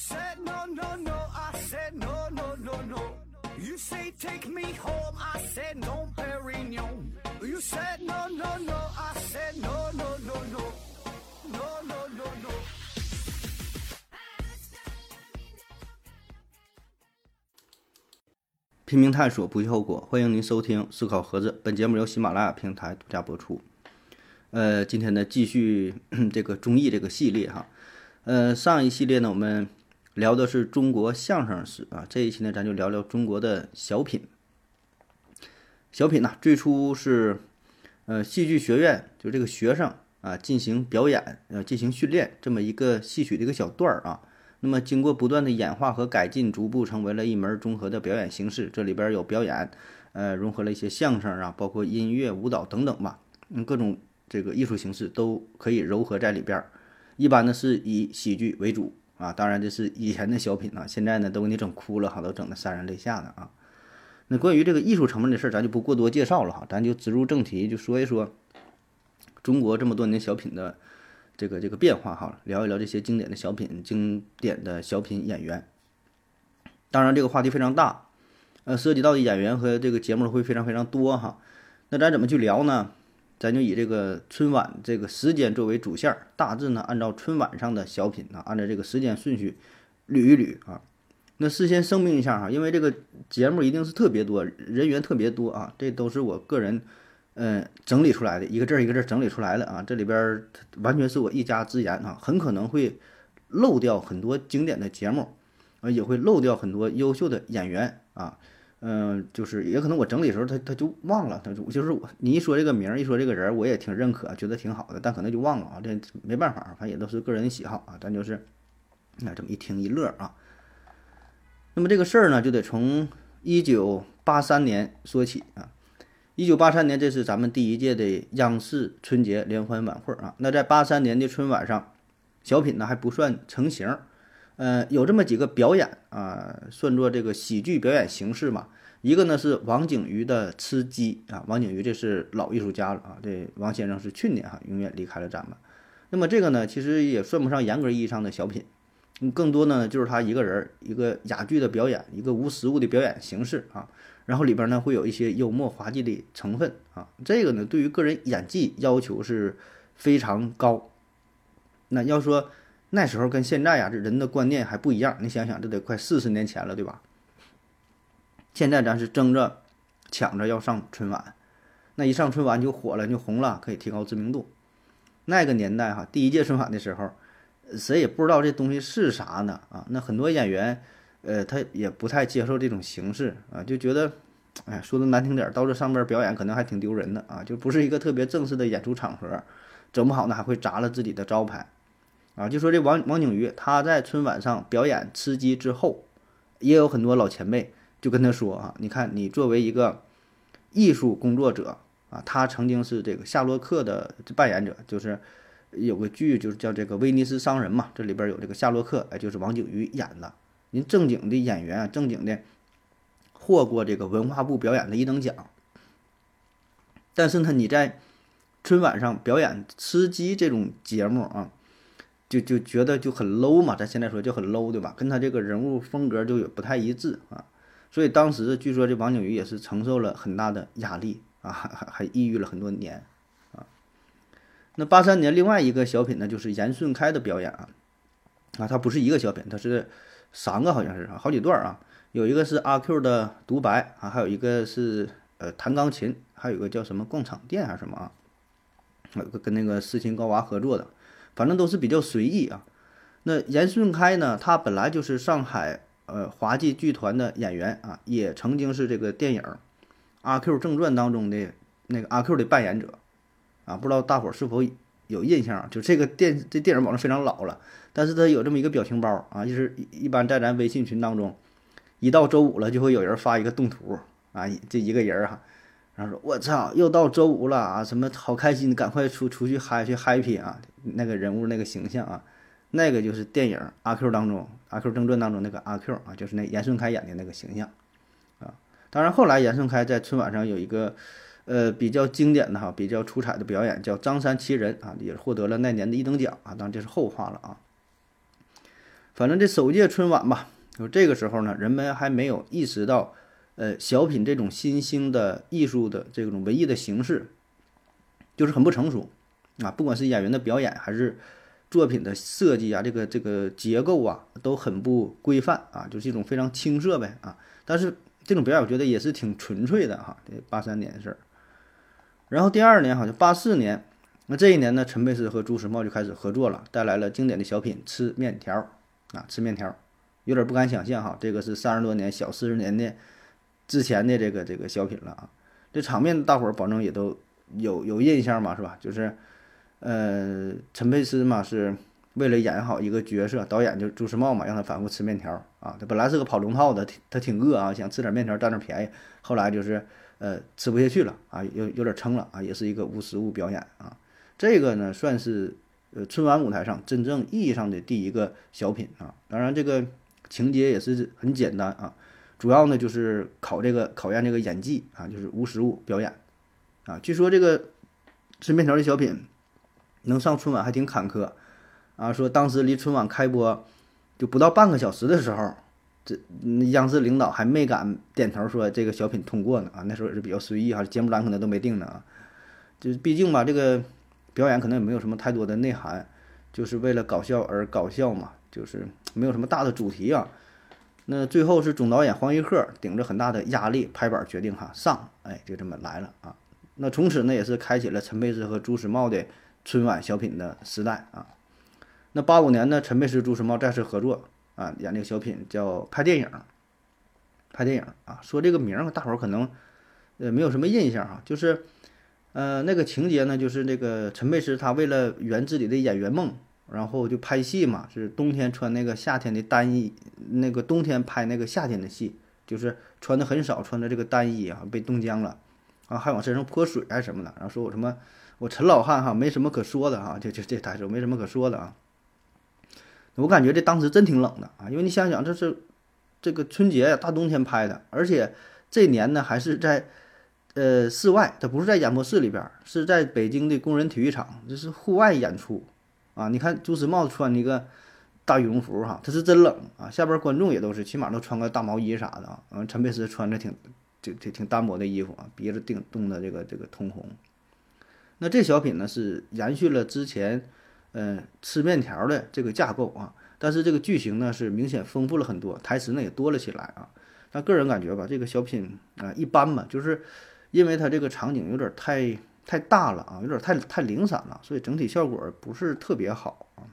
said no, no, no. I said no, no, no, no. You say take me home. I said no, Perignon. You said no, no, no. I said no, no, no, no. No, no, no, no. 拼命探索，不计后果。欢迎您收听《思考盒子》，本节目由喜马拉雅平台独家播出。呃，今天呢，继续这个综艺这个系列哈。呃，上一系列呢，我们聊的是中国相声史啊，这一期呢，咱就聊聊中国的小品。小品呢，最初是呃戏剧学院就这个学生啊进行表演呃进行训练这么一个戏曲的一个小段儿啊。那么经过不断的演化和改进，逐步成为了一门综合的表演形式。这里边有表演，呃，融合了一些相声啊，包括音乐、舞蹈等等吧，嗯，各种这个艺术形式都可以糅合在里边儿。一般呢是以喜剧为主啊，当然这是以前的小品啊，现在呢都给你整哭了哈，都整的潸然泪下的啊。那关于这个艺术成分的事儿，咱就不过多介绍了哈，咱就直入正题，就说一说中国这么多年小品的这个这个变化哈，聊一聊这些经典的小品、经典的小品演员。当然这个话题非常大，呃，涉及到的演员和这个节目会非常非常多哈。那咱怎么去聊呢？咱就以这个春晚这个时间作为主线儿，大致呢按照春晚上的小品呢，按照这个时间顺序捋一捋啊。那事先声明一下哈，因为这个节目一定是特别多，人员特别多啊，这都是我个人嗯整理出来的，一个字一个字整理出来的啊。这里边完全是我一家之言啊，很可能会漏掉很多经典的节目，啊，也会漏掉很多优秀的演员啊。嗯，就是也可能我整理的时候他他就忘了，他就就是我你一说这个名儿，一说这个人儿，我也挺认可，觉得挺好的，但可能就忘了啊，这没办法，反正也都是个人喜好啊，咱就是那这么一听一乐啊。那么这个事儿呢，就得从一九八三年说起啊。一九八三年，这是咱们第一届的央视春节联欢晚会啊。那在八三年的春晚上，小品呢还不算成型。呃，有这么几个表演啊，算作这个喜剧表演形式嘛。一个呢是王景瑜的吃鸡啊，王景瑜这是老艺术家了啊，这王先生是去年哈永远离开了咱们。那么这个呢，其实也算不上严格意义上的小品，更多呢就是他一个人一个哑剧的表演，一个无实物的表演形式啊。然后里边呢会有一些幽默滑稽的成分啊，这个呢对于个人演技要求是非常高。那要说。那时候跟现在呀，这人的观念还不一样。你想想，这得快四十年前了，对吧？现在咱是争着抢着要上春晚，那一上春晚就火了，就红了，可以提高知名度。那个年代哈，第一届春晚的时候，谁也不知道这东西是啥呢啊？那很多演员，呃，他也不太接受这种形式啊，就觉得，哎，说的难听点，到这上边表演可能还挺丢人的啊，就不是一个特别正式的演出场合，整不好呢还会砸了自己的招牌。啊，就说这王王景瑜，他在春晚上表演吃鸡之后，也有很多老前辈就跟他说啊，你看你作为一个艺术工作者啊，他曾经是这个夏洛克的扮演者，就是有个剧就是叫这个威尼斯商人嘛，这里边有这个夏洛克，哎，就是王景瑜演的。您正经的演员啊，正经的获过这个文化部表演的一等奖，但是呢，你在春晚上表演吃鸡这种节目啊。就就觉得就很 low 嘛，咱现在说就很 low，对吧？跟他这个人物风格就也不太一致啊，所以当时据说这王景瑜也是承受了很大的压力啊，还还抑郁了很多年啊。那八三年另外一个小品呢，就是严顺开的表演啊，啊，他不是一个小品，他是三个好像是啊，好几段啊，有一个是阿 Q 的独白啊，还有一个是呃弹钢琴，还有一个叫什么逛场店还是什么啊，有个跟那个斯琴高娃合作的。反正都是比较随意啊。那严顺开呢，他本来就是上海呃滑稽剧团的演员啊，也曾经是这个电影《阿 Q 正传》当中的那个阿 Q 的扮演者啊。不知道大伙是否有印象？就这个电这电影保证非常老了，但是他有这么一个表情包啊，就是一般在咱微信群当中，一到周五了就会有人发一个动图啊，这一个人哈。然后说：“我操，又到周五了啊！什么好开心，赶快出出去嗨去 happy 啊！那个人物那个形象啊，那个就是电影《阿 Q》当中《阿 Q 正传》当中那个阿 Q 啊，就是那严顺开演的那个形象啊。当然后来严顺开在春晚上有一个呃比较经典的哈、比较出彩的表演，叫《张三骑人》啊，也获得了那年的一等奖啊。当然这是后话了啊。反正这首届春晚吧，就这个时候呢，人们还没有意识到，呃，小品这种新兴的艺术的这种文艺的形式，就是很不成熟啊。不管是演员的表演，还是作品的设计啊，这个这个结构啊，都很不规范啊，就是一种非常青涩呗啊。但是这种表演，我觉得也是挺纯粹的哈。这八三年的事儿，然后第二年好像八四年，那这一年呢，陈佩斯和朱时茂就开始合作了，带来了经典的小品《吃面条》啊，吃面条，有点不敢想象哈，这个是三十多年小四十年的之前的这个这个小品了啊。这场面大伙儿保证也都有有印象嘛，是吧？就是，呃，陈佩斯嘛是。为了演好一个角色，导演就朱时茂嘛，让他反复吃面条啊。他本来是个跑龙套的，他挺饿啊，想吃点面条占点便宜。后来就是呃吃不下去了啊，有有点撑了啊，也是一个无实物表演啊。这个呢算是呃春晚舞台上真正意义上的第一个小品啊。当然这个情节也是很简单啊，主要呢就是考这个考验这个演技啊，就是无实物表演啊。据说这个吃面条的小品能上春晚还挺坎坷。啊，说当时离春晚开播就不到半个小时的时候，这央视领导还没敢点头说这个小品通过呢啊，那时候也是比较随意哈，节目单可能都没定呢啊，就毕竟吧，这个表演可能也没有什么太多的内涵，就是为了搞笑而搞笑嘛，就是没有什么大的主题啊。那最后是总导演黄一鹤顶着很大的压力拍板决定哈上，哎，就这么来了啊。那从此呢，也是开启了陈佩斯和朱时茂的春晚小品的时代啊。那八五年呢，陈佩斯、朱时茂再次合作啊，演这个小品叫《拍电影》。拍电影啊，说这个名儿，大伙儿可能呃没有什么印象哈，就是呃那个情节呢，就是这个陈佩斯他为了圆自己的演员梦，然后就拍戏嘛，是冬天穿那个夏天的单衣，那个冬天拍那个夏天的戏，就是穿的很少，穿的这个单衣啊被冻僵了啊，还往身上泼水啊什么的，然后说我什么我陈老汉哈没什么可说的哈，就就这台词没什么可说的啊。我感觉这当时真挺冷的啊，因为你想想，这是这个春节大冬天拍的，而且这年呢还是在呃室外，它不是在演播室里边，是在北京的工人体育场，这是户外演出啊。你看朱时茂穿的一个大羽绒服哈，他是真冷啊。下边观众也都是，起码都穿个大毛衣啥的啊。嗯，陈佩斯穿着挺挺挺挺单薄的衣服啊，鼻子顶冻的这个这个通红。那这小品呢是延续了之前。嗯，吃面条的这个架构啊，但是这个剧情呢是明显丰富了很多，台词呢也多了起来啊。但个人感觉吧，这个小品啊一般吧，就是因为它这个场景有点太太大了啊，有点太太零散了，所以整体效果不是特别好啊。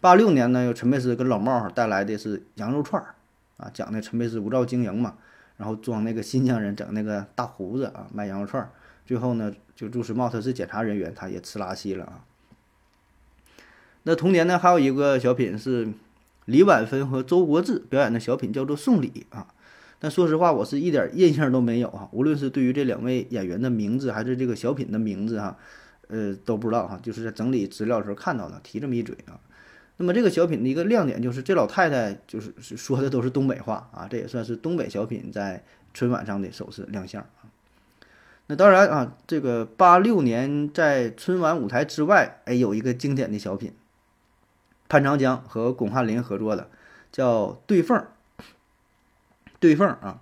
八六年呢，由陈佩斯跟老帽带来的是羊肉串儿啊，讲的陈佩斯无照经营嘛，然后装那个新疆人整那个大胡子啊，卖羊肉串儿，最后呢就朱时茂他是检查人员，他也吃拉稀了啊。那同年呢，还有一个小品是李婉芬和周国志表演的小品，叫做《送礼》啊。但说实话，我是一点印象都没有啊。无论是对于这两位演员的名字，还是这个小品的名字哈，呃，都不知道哈。就是在整理资料的时候看到的，提这么一嘴啊。那么这个小品的一个亮点就是这老太太就是说的都是东北话啊，这也算是东北小品在春晚上的首次亮相啊。那当然啊，这个八六年在春晚舞台之外，哎，有一个经典的小品。潘长江和巩汉林合作的，叫《对缝儿》。对缝啊，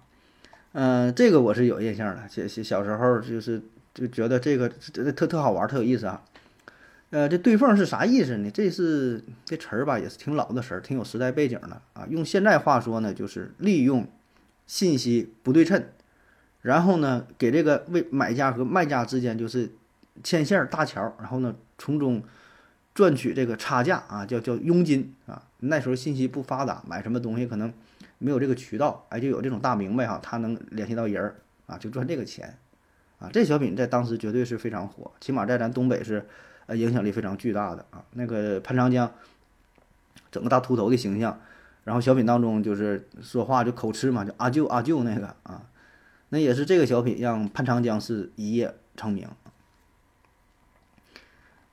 嗯，这个我是有印象的。小小小时候就是就觉得这个这特特好玩，特有意思啊。呃，这对缝是啥意思呢？这是这词儿吧，也是挺老的词儿，挺有时代背景的啊。用现在话说呢，就是利用信息不对称，然后呢，给这个为买家和卖家之间就是牵线搭桥，然后呢，从中。赚取这个差价啊，叫叫佣金啊。那时候信息不发达，买什么东西可能没有这个渠道，哎，就有这种大明白哈，他能联系到人儿啊，就赚这个钱啊。这小品在当时绝对是非常火，起码在咱东北是呃影响力非常巨大的啊。那个潘长江整个大秃头的形象，然后小品当中就是说话就口吃嘛，就阿舅阿舅那个啊，那也是这个小品让潘长江是一夜成名。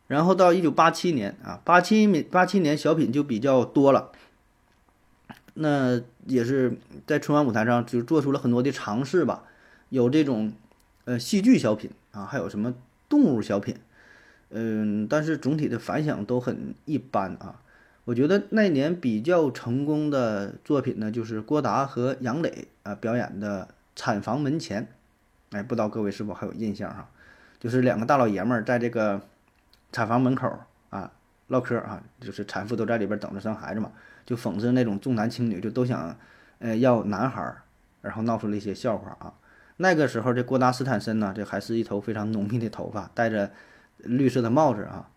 然后到一九八七年啊，八七八七年小品就比较多了，那也是在春晚舞台上就做出了很多的尝试吧，有这种呃戏剧小品啊，还有什么动物小品，嗯，但是总体的反响都很一般啊。我觉得那年比较成功的作品呢，就是郭达和杨磊啊表演的《产房门前》。哎，不知道各位是否还有印象哈？就是两个大老爷们儿在这个产房门口啊唠嗑啊，就是产妇都在里边等着生孩子嘛，就讽刺那种重男轻女，就都想呃要男孩儿，然后闹出了一些笑话啊。那个时候这郭达斯坦森呢，这还是一头非常浓密的头发，戴着绿色的帽子啊。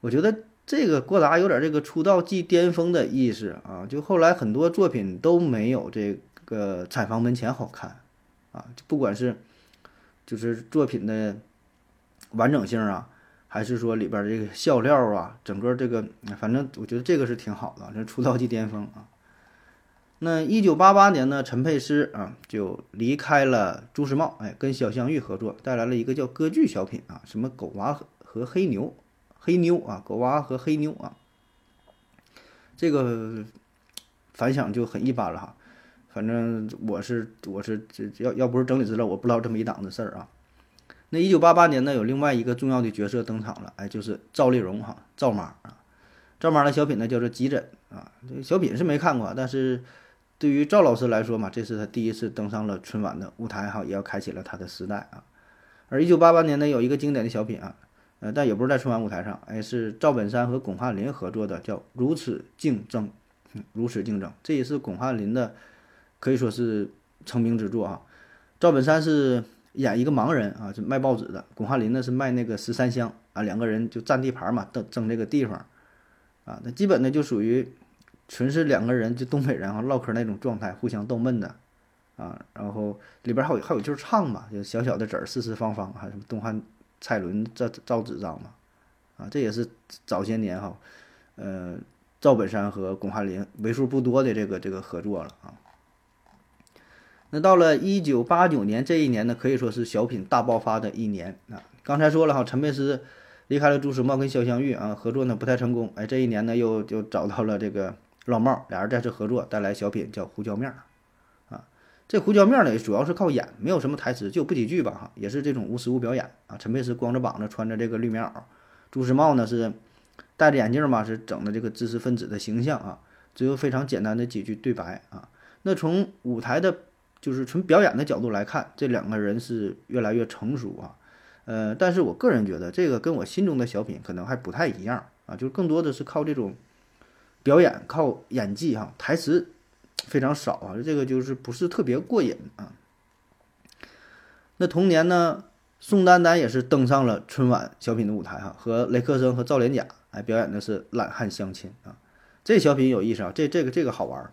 我觉得。这个郭达有点这个出道即巅峰的意思啊，就后来很多作品都没有这个《产房门前》好看啊，不管是就是作品的完整性啊，还是说里边这个笑料啊，整个这个反正我觉得这个是挺好的，这出道即巅峰啊。那一九八八年呢，陈佩斯啊就离开了朱时茂，哎，跟小香玉合作，带来了一个叫歌剧小品啊，什么狗娃和黑牛。黑妞啊，狗娃和黑妞啊，这个反响就很一般了哈。反正我是我是这要要不是整理资料，我不知道这么一档子事儿啊。那一九八八年呢，有另外一个重要的角色登场了，哎，就是赵丽蓉哈，赵妈啊。赵妈的小品呢叫做《急诊》啊，这个小品是没看过，但是对于赵老师来说嘛，这是他第一次登上了春晚的舞台哈，也要开启了他的时代啊。而一九八八年呢，有一个经典的小品啊。呃，但也不是在春晚舞台上，哎，是赵本山和巩汉林合作的，叫《如此竞争》，如此竞争，这也是巩汉林的，可以说是成名之作啊。赵本山是演一个盲人啊，就卖报纸的；巩汉林呢是卖那个十三香啊，两个人就占地盘嘛，争争这个地方啊。那基本呢就属于纯是两个人就东北人啊唠嗑那种状态，互相逗闷的啊。然后里边还有还有就是唱嘛，就小小的纸儿四四方方，还什么东汉。蔡伦赵赵子章嘛，啊，这也是早些年哈，呃，赵本山和巩汉林为数不多的这个这个合作了啊。那到了一九八九年这一年呢，可以说是小品大爆发的一年啊。刚才说了哈，陈佩斯离开了朱时茂跟肖湘玉啊，合作呢不太成功，哎，这一年呢又就找到了这个老茂，俩人再次合作，带来小品叫《胡椒面儿》。这胡椒面呢，主要是靠演，没有什么台词，就不几句吧，哈，也是这种无实物表演啊。陈佩斯光着膀子，穿着这个绿棉袄，朱时茂呢是戴着眼镜嘛，是整的这个知识分子的形象啊，只有非常简单的几句对白啊。那从舞台的，就是从表演的角度来看，这两个人是越来越成熟啊。呃，但是我个人觉得，这个跟我心中的小品可能还不太一样啊，就是更多的是靠这种表演，靠演技哈，台词。非常少啊，这个就是不是特别过瘾啊。那同年呢，宋丹丹也是登上了春晚小品的舞台哈，和雷克生和赵连甲哎表演的是《懒汉相亲》啊。这小品有意思啊，这这个这个好玩儿。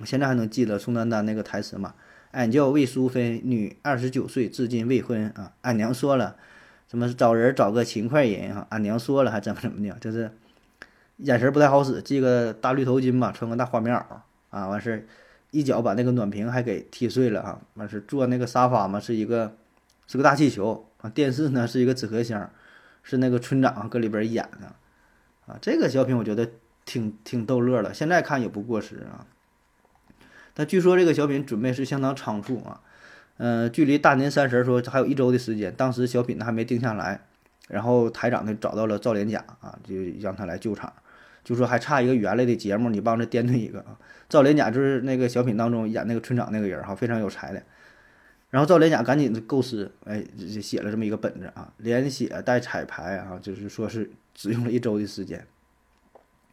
我现在还能记得宋丹丹那个台词嘛？俺叫魏淑芬，女，二十九岁，至今未婚啊。俺娘说了，什么找人找个勤快人哈。俺娘说了，还怎么怎么的，就是眼神不太好使，系个大绿头巾吧，穿个大花棉袄。啊，完事儿，一脚把那个暖瓶还给踢碎了哈。完事儿坐那个沙发嘛，是一个是个大气球啊。电视呢是一个纸壳箱，是那个村长搁里边演的啊。这个小品我觉得挺挺逗乐的，现在看也不过时啊。但据说这个小品准备是相当仓促啊，嗯，距离大年三十说还有一周的时间，当时小品呢还没定下来，然后台长呢找到了赵连甲啊，就让他来救场。就说还差一个原来的节目，你帮着颠对一个啊。赵连甲就是那个小品当中演那个村长那个人哈，非常有才的。然后赵连甲赶紧构思，哎，写了这么一个本子啊，连写带彩排啊，就是说是只用了一周的时间。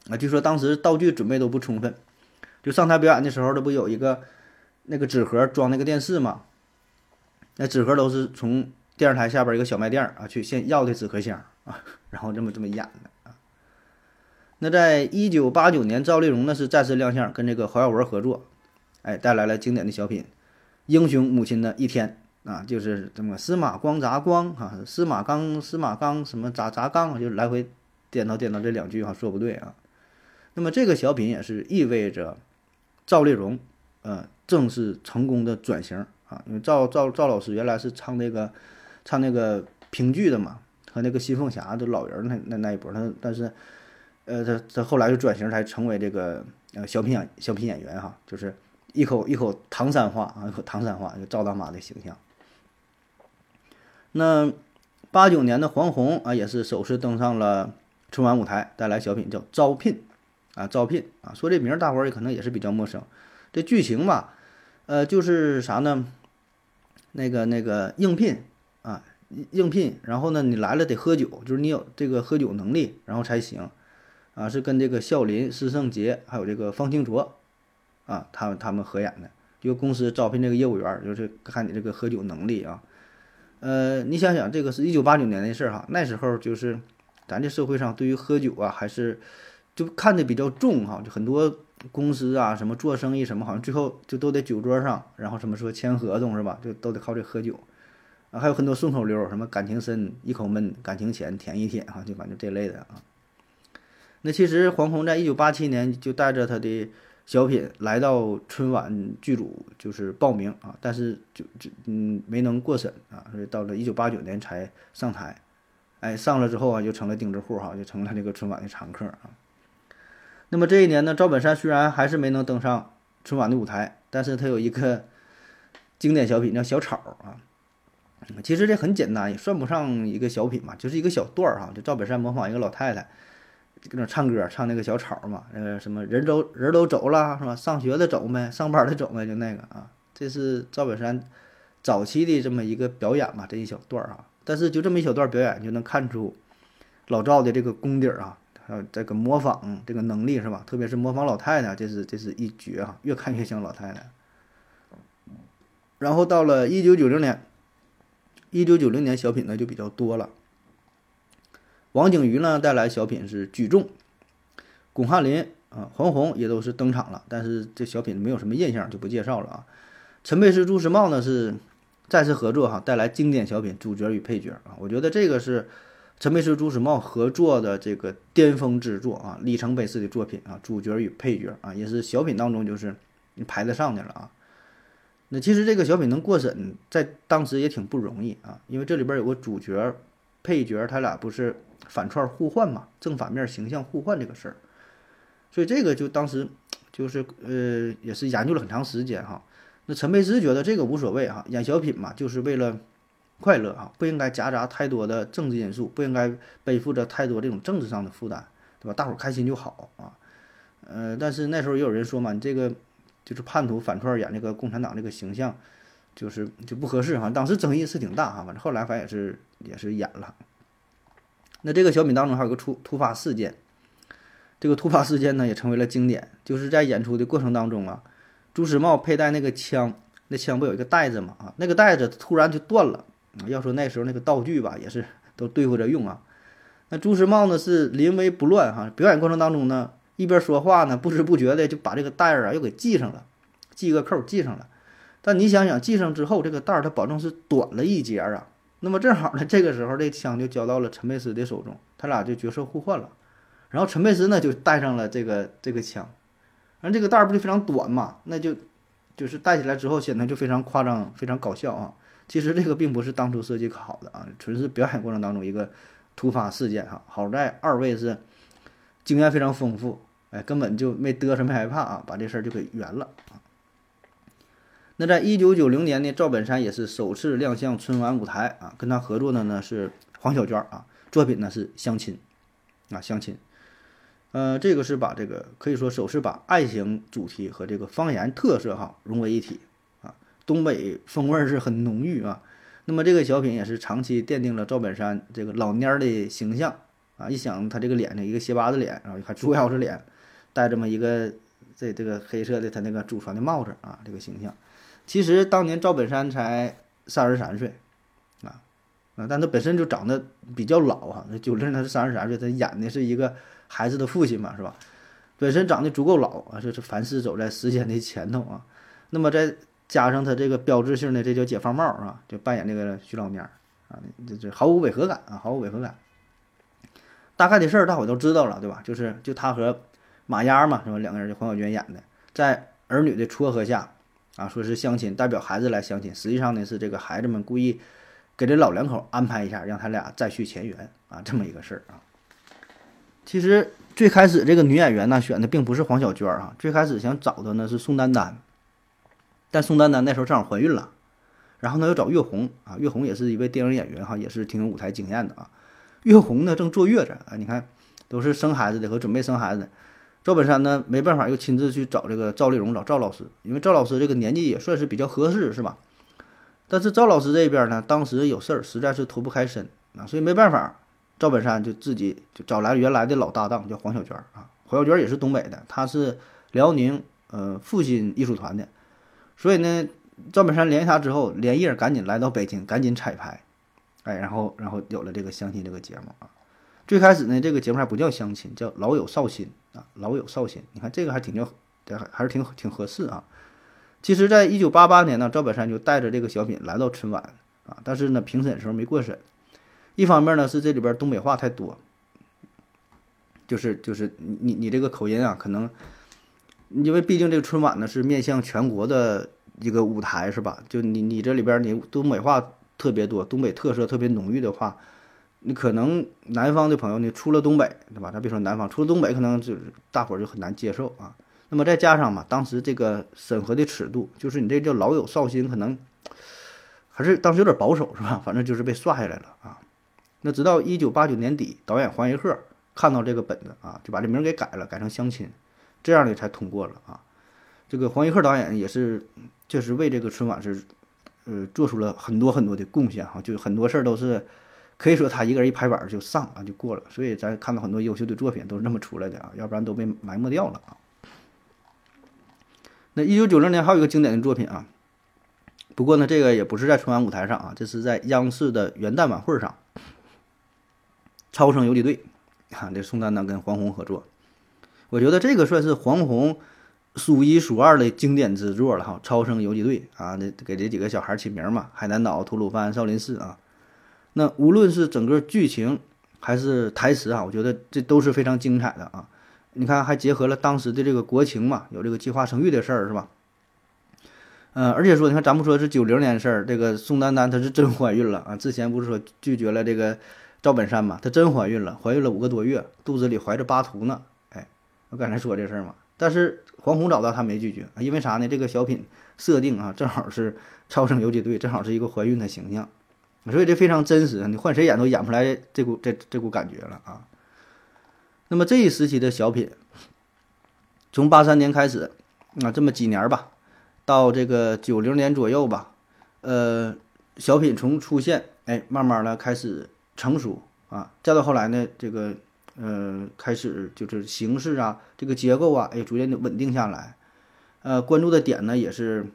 啊，据说当时道具准备都不充分，就上台表演的时候，这不有一个那个纸盒装那个电视嘛？那纸盒都是从电视台下边一个小卖店啊去现要的纸壳箱啊，然后这么这么演的啊。那在一九八九年，赵丽蓉呢是再次亮相，跟这个侯耀文合作，哎，带来了经典的小品《英雄母亲的一天》啊，就是这么司马光砸光啊，司马刚司马刚什么砸砸缸，就来回颠倒颠倒这两句哈说不对啊。那么这个小品也是意味着赵丽蓉呃正式成功的转型啊，因为赵赵赵老师原来是唱那个唱那个评剧的嘛，和那个新凤霞的老人那那那一波，他但是。呃，他他后来就转型，才成为这个呃小品演小品演员哈，就是一口一口唐山话啊，一口唐山话，就赵大妈的形象。那八九年的黄宏啊，也是首次登上了春晚舞台，带来小品叫《招聘》啊，招聘啊，说这名儿大伙儿也可能也是比较陌生。这剧情吧，呃，就是啥呢？那个那个应聘啊，应聘，然后呢，你来了得喝酒，就是你有这个喝酒能力，然后才行。啊，是跟这个孝林、施圣杰还有这个方清卓，啊，他们他们合演的。就公司招聘这个业务员，就是看你这个喝酒能力啊。呃，你想想，这个是一九八九年的事儿哈，那时候就是咱这社会上对于喝酒啊，还是就看的比较重哈，就很多公司啊，什么做生意什么，好像最后就都得酒桌上，然后什么说签合同是吧？就都得靠这喝酒啊，还有很多顺口溜，什么感情深一口闷，感情浅舔一舔哈，就反正这类的啊。那其实黄宏在一九八七年就带着他的小品来到春晚剧组，就是报名啊，但是就就嗯没能过审啊，所以到了一九八九年才上台，哎上了之后啊就成了钉子户哈，就成了这个春晚的常客啊。那么这一年呢，赵本山虽然还是没能登上春晚的舞台，但是他有一个经典小品叫小草啊，其实这很简单，也算不上一个小品嘛，就是一个小段儿哈，就赵本山模仿一个老太太。搁那唱歌，唱那个小草嘛，那个，什么人走人都走了是吧？上学的走没？上班的走没？就那个啊，这是赵本山早期的这么一个表演嘛，这一小段儿啊。但是就这么一小段表演，就能看出老赵的这个功底儿啊，还有这个模仿这个能力是吧？特别是模仿老太太，这是这是一绝啊，越看越像老太太。然后到了一九九零年，一九九零年小品呢就比较多了。王景瑜呢带来小品是举重，巩汉林啊、黄宏也都是登场了，但是这小品没有什么印象，就不介绍了啊。陈佩斯、朱时茂呢是再次合作哈，带来经典小品主角与配角啊，我觉得这个是陈佩斯、朱时茂合作的这个巅峰之作啊，里程碑式的作品啊，主角与配角啊，也是小品当中就是排得上的了啊。那其实这个小品能过审，在当时也挺不容易啊，因为这里边有个主角、配角，他俩不是。反串互换嘛，正反面形象互换这个事儿，所以这个就当时就是呃也是研究了很长时间哈。那陈佩斯觉得这个无所谓哈，演小品嘛就是为了快乐哈，不应该夹杂太多的政治因素，不应该背负着太多这种政治上的负担，对吧？大伙儿开心就好啊。呃，但是那时候也有人说嘛，你这个就是叛徒反串演这个共产党这个形象，就是就不合适哈。当时争议是挺大哈，反正后来反正也是也是演了。那这个小品当中还有个突突发事件，这个突发事件呢也成为了经典，就是在演出的过程当中啊，朱时茂佩戴那个枪，那枪不有一个带子嘛啊，那个带子突然就断了。要说那时候那个道具吧，也是都对付着用啊。那朱时茂呢是临危不乱哈，表演过程当中呢一边说话呢，不知不觉的就把这个带儿啊又给系上了，系个扣儿系上了。但你想想，系上之后这个带儿它保证是短了一截儿啊。那么正好呢，这个时候这枪就交到了陈佩斯的手中，他俩就角色互换了。然后陈佩斯呢就带上了这个这个枪，而这个带儿不就非常短嘛？那就就是戴起来之后显得就非常夸张、非常搞笑啊。其实这个并不是当初设计好的啊，纯是表演过程当中一个突发事件哈。好在二位是经验非常丰富，哎，根本就没嘚瑟、没害怕啊，把这事儿就给圆了啊。那在一九九零年呢，赵本山也是首次亮相春晚舞台啊，跟他合作的呢是黄小娟啊，作品呢是相亲，啊相亲，呃，这个是把这个可以说首次把爱情主题和这个方言特色哈融为一体，东北风味是很浓郁啊。那么这个小品也是长期奠定了赵本山这个老蔫儿的形象啊，一想他这个脸呢，一个斜八字脸，然后还猪腰子脸，戴这么一个这这个黑色的他那个祖传的帽子啊，这个形象。其实当年赵本山才三十三岁，啊啊，但他本身就长得比较老哈。那九零他是三十三岁，他演的是一个孩子的父亲嘛，是吧？本身长得足够老啊，就是凡事走在时间的前头啊。那么在加上他这个标志性的这叫解放帽啊，就扮演这个徐老蔫儿啊，这这毫无违和感啊，毫无违和感。大概的事儿大伙都知道了，对吧？就是就他和马丫嘛，是吧？两个人就黄小娟演的，在儿女的撮合下。啊，说是相亲，代表孩子来相亲，实际上呢是这个孩子们故意给这老两口安排一下，让他俩再续前缘啊，这么一个事儿啊。其实最开始这个女演员呢选的并不是黄小娟儿啊，最开始想找的呢是宋丹丹，但宋丹丹那时候正好怀孕了，然后呢又找岳红啊，岳红也是一位电影演员哈，也是挺有舞台经验的啊。岳红呢正坐月子啊，你看都是生孩子的和准备生孩子的，赵本山呢没办法，又亲自去找这个赵丽蓉，找赵老师，因为赵老师这个年纪也算是比较合适，是吧？但是赵老师这边呢，当时有事儿，实在是脱不开身啊，所以没办法，赵本山就自己就找来原来的老搭档，叫黄小娟啊。黄小娟也是东北的，她是辽宁呃复兴艺术团的，所以呢，赵本山联系他之后，连夜赶紧来到北京，赶紧彩排，哎，然后然后有了这个相亲这个节目啊。最开始呢，这个节目还不叫相亲，叫老友少亲啊，老友少亲，你看这个还挺叫，还还是挺挺合适啊。其实，在一九八八年呢，赵本山就带着这个小品来到春晚啊，但是呢，评审的时候没过审。一方面呢，是这里边东北话太多，就是就是你你这个口音啊，可能因为毕竟这个春晚呢是面向全国的一个舞台，是吧？就你你这里边你东北话特别多，东北特色特别浓郁的话，你可能南方的朋友呢，出了东北，对吧？咱别说南方，出了东北，可能就大伙就很难接受啊。那么再加上嘛，当时这个审核的尺度，就是你这叫老友绍兴，可能还是当时有点保守，是吧？反正就是被刷下来了啊。那直到一九八九年底，导演黄一鹤看到这个本子啊，就把这名给改了，改成相亲，这样的才通过了啊。这个黄一鹤导演也是确实为这个春晚是呃做出了很多很多的贡献哈，就很多事儿都是可以说他一个人一拍板就上啊就过了。所以咱看到很多优秀的作品都是那么出来的啊，要不然都被埋没掉了啊。那一九九零年还有一个经典的作品啊，不过呢，这个也不是在春晚舞台上啊，这是在央视的元旦晚会上，《超生游击队》啊，这宋丹丹跟黄宏合作，我觉得这个算是黄宏数一数二的经典之作了哈，《超生游击队》啊，这给这几个小孩起名嘛，海南岛、吐鲁番、少林寺啊，那无论是整个剧情还是台词啊，我觉得这都是非常精彩的啊。你看，还结合了当时的这个国情嘛，有这个计划生育的事儿，是吧？嗯，而且说，你看，咱不说是九零年的事儿，这个宋丹丹她是真怀孕了啊！之前不是说拒绝了这个赵本山嘛，她真怀孕了，怀孕了五个多月，肚子里怀着巴图呢。我刚才说这事儿嘛，但是黄宏找到他没拒绝啊，因为啥呢？这个小品设定啊，正好是超生游击队，正好是一个怀孕的形象，所以这非常真实，你换谁演都演不出来这股这这股感觉了啊！那么这一时期的小品，从八三年开始，啊，这么几年吧，到这个九零年左右吧，呃，小品从出现，哎，慢慢的开始成熟啊，再到后来呢，这个呃，开始就是形式啊，这个结构啊，也，逐渐的稳定下来，呃，关注的点呢，也是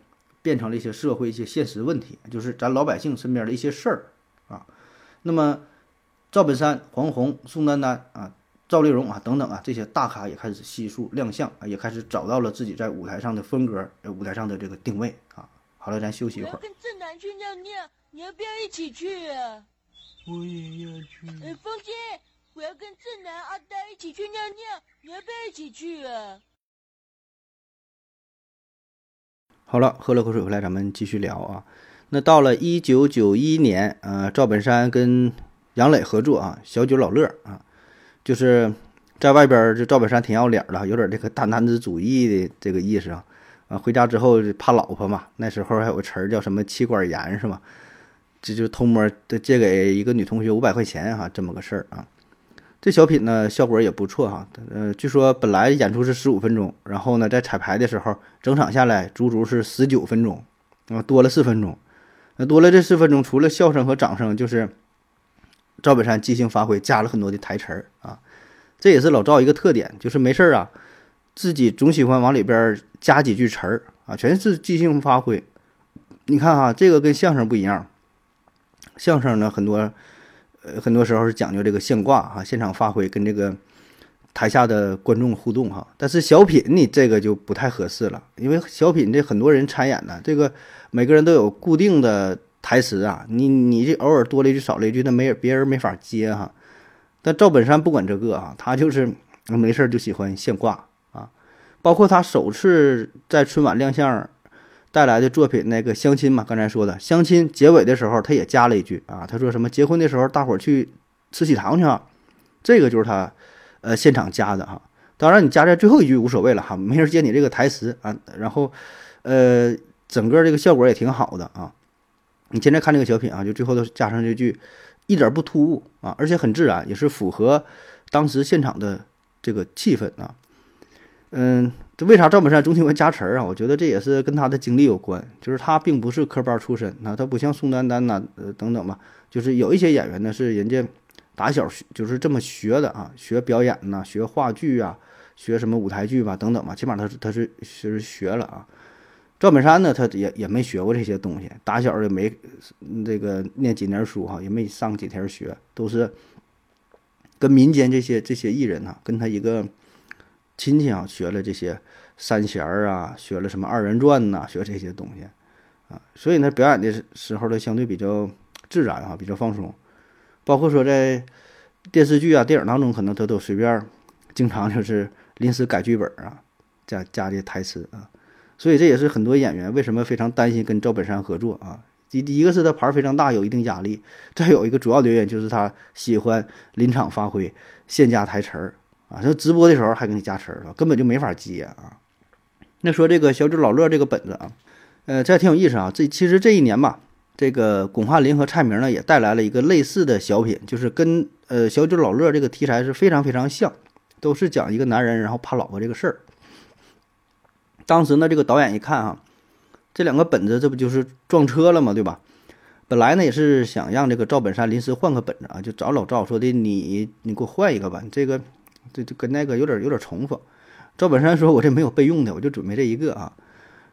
变成了一些社会一些现实问题，就是咱老百姓身边的一些事儿啊。那么赵本山、黄宏、宋丹丹啊。赵丽蓉啊，等等啊，这些大咖也开始悉数亮相啊，也开始找到了自己在舞台上的风格，呃，舞台上的这个定位啊。好了，咱休息一会儿。跟正南去尿尿，你要不要一起去啊？我也要去。哎，风姐，我要跟正南、阿呆一起去尿尿，你要不要一起去啊？好了，喝了口水回来，咱们继续聊啊。那到了一九九一年，呃，赵本山跟杨磊合作啊，《小九老乐》啊。就是在外边，这赵本山挺要脸的，有点这个大男子主义的这个意思啊。啊，回家之后怕老婆嘛，那时候还有个词儿叫什么“妻管严”是吧？这就偷摸的借给一个女同学五百块钱哈，这么个事儿啊。这小品呢，效果也不错哈。呃，据说本来演出是十五分钟，然后呢，在彩排的时候，整场下来足足是十九分钟，啊，多了四分钟。那多了这四分钟，除了笑声和掌声，就是。赵本山即兴发挥，加了很多的台词儿啊，这也是老赵一个特点，就是没事儿啊，自己总喜欢往里边加几句词儿啊，全是即兴发挥。你看哈，这个跟相声不一样，相声呢很多，呃，很多时候是讲究这个现挂哈，现场发挥跟这个台下的观众互动哈，但是小品你这个就不太合适了，因为小品这很多人参演的，这个每个人都有固定的。台词啊，你你这偶尔多了一句少了一句，那没别人没法接哈。但赵本山不管这个啊，他就是没事就喜欢现挂啊。包括他首次在春晚亮相带来的作品那个相亲嘛，刚才说的相亲结尾的时候，他也加了一句啊，他说什么结婚的时候大伙儿去吃喜糖去啊，这个就是他呃现场加的哈。当然你加在最后一句无所谓了哈，没人接你这个台词啊。然后呃整个这个效果也挺好的啊。你现在看这个小品啊，就最后都加上这句，一点不突兀啊，而且很自然，也是符合当时现场的这个气氛啊。嗯，为啥赵本山总喜欢加词儿啊？我觉得这也是跟他的经历有关，就是他并不是科班出身，那他不像宋丹丹呐，呃等等吧，就是有一些演员呢是人家打小学就是这么学的啊，学表演呐，学话剧啊，学什么舞台剧吧等等吧，起码他是他是是学了啊。赵本山呢，他也也没学过这些东西，打小也没这个念几年书哈，也没上几天学，都是跟民间这些这些艺人啊，跟他一个亲戚啊学了这些三弦儿啊，学了什么二人转呐、学这些东西啊，所以呢，表演的时候呢，相对比较自然啊，比较放松，包括说在电视剧啊、电影当中，可能他都随便，经常就是临时改剧本啊，加加的台词啊。所以这也是很多演员为什么非常担心跟赵本山合作啊。一一个是他牌非常大，有一定压力；再有一个主要的原因就是他喜欢临场发挥，现加台词儿啊。就直播的时候还给你加词儿，根本就没法接啊。那说这个小九老乐这个本子啊，呃，这还挺有意思啊。这其实这一年吧，这个巩汉林和蔡明呢也带来了一个类似的小品，就是跟呃小九老乐这个题材是非常非常像，都是讲一个男人然后怕老婆这个事儿。当时呢，这个导演一看啊，这两个本子这不就是撞车了吗？对吧？本来呢也是想让这个赵本山临时换个本子啊，就找老赵说的你你给我换一个吧，这个这这跟那个有点有点重复。赵本山说：“我这没有备用的，我就准备这一个啊。”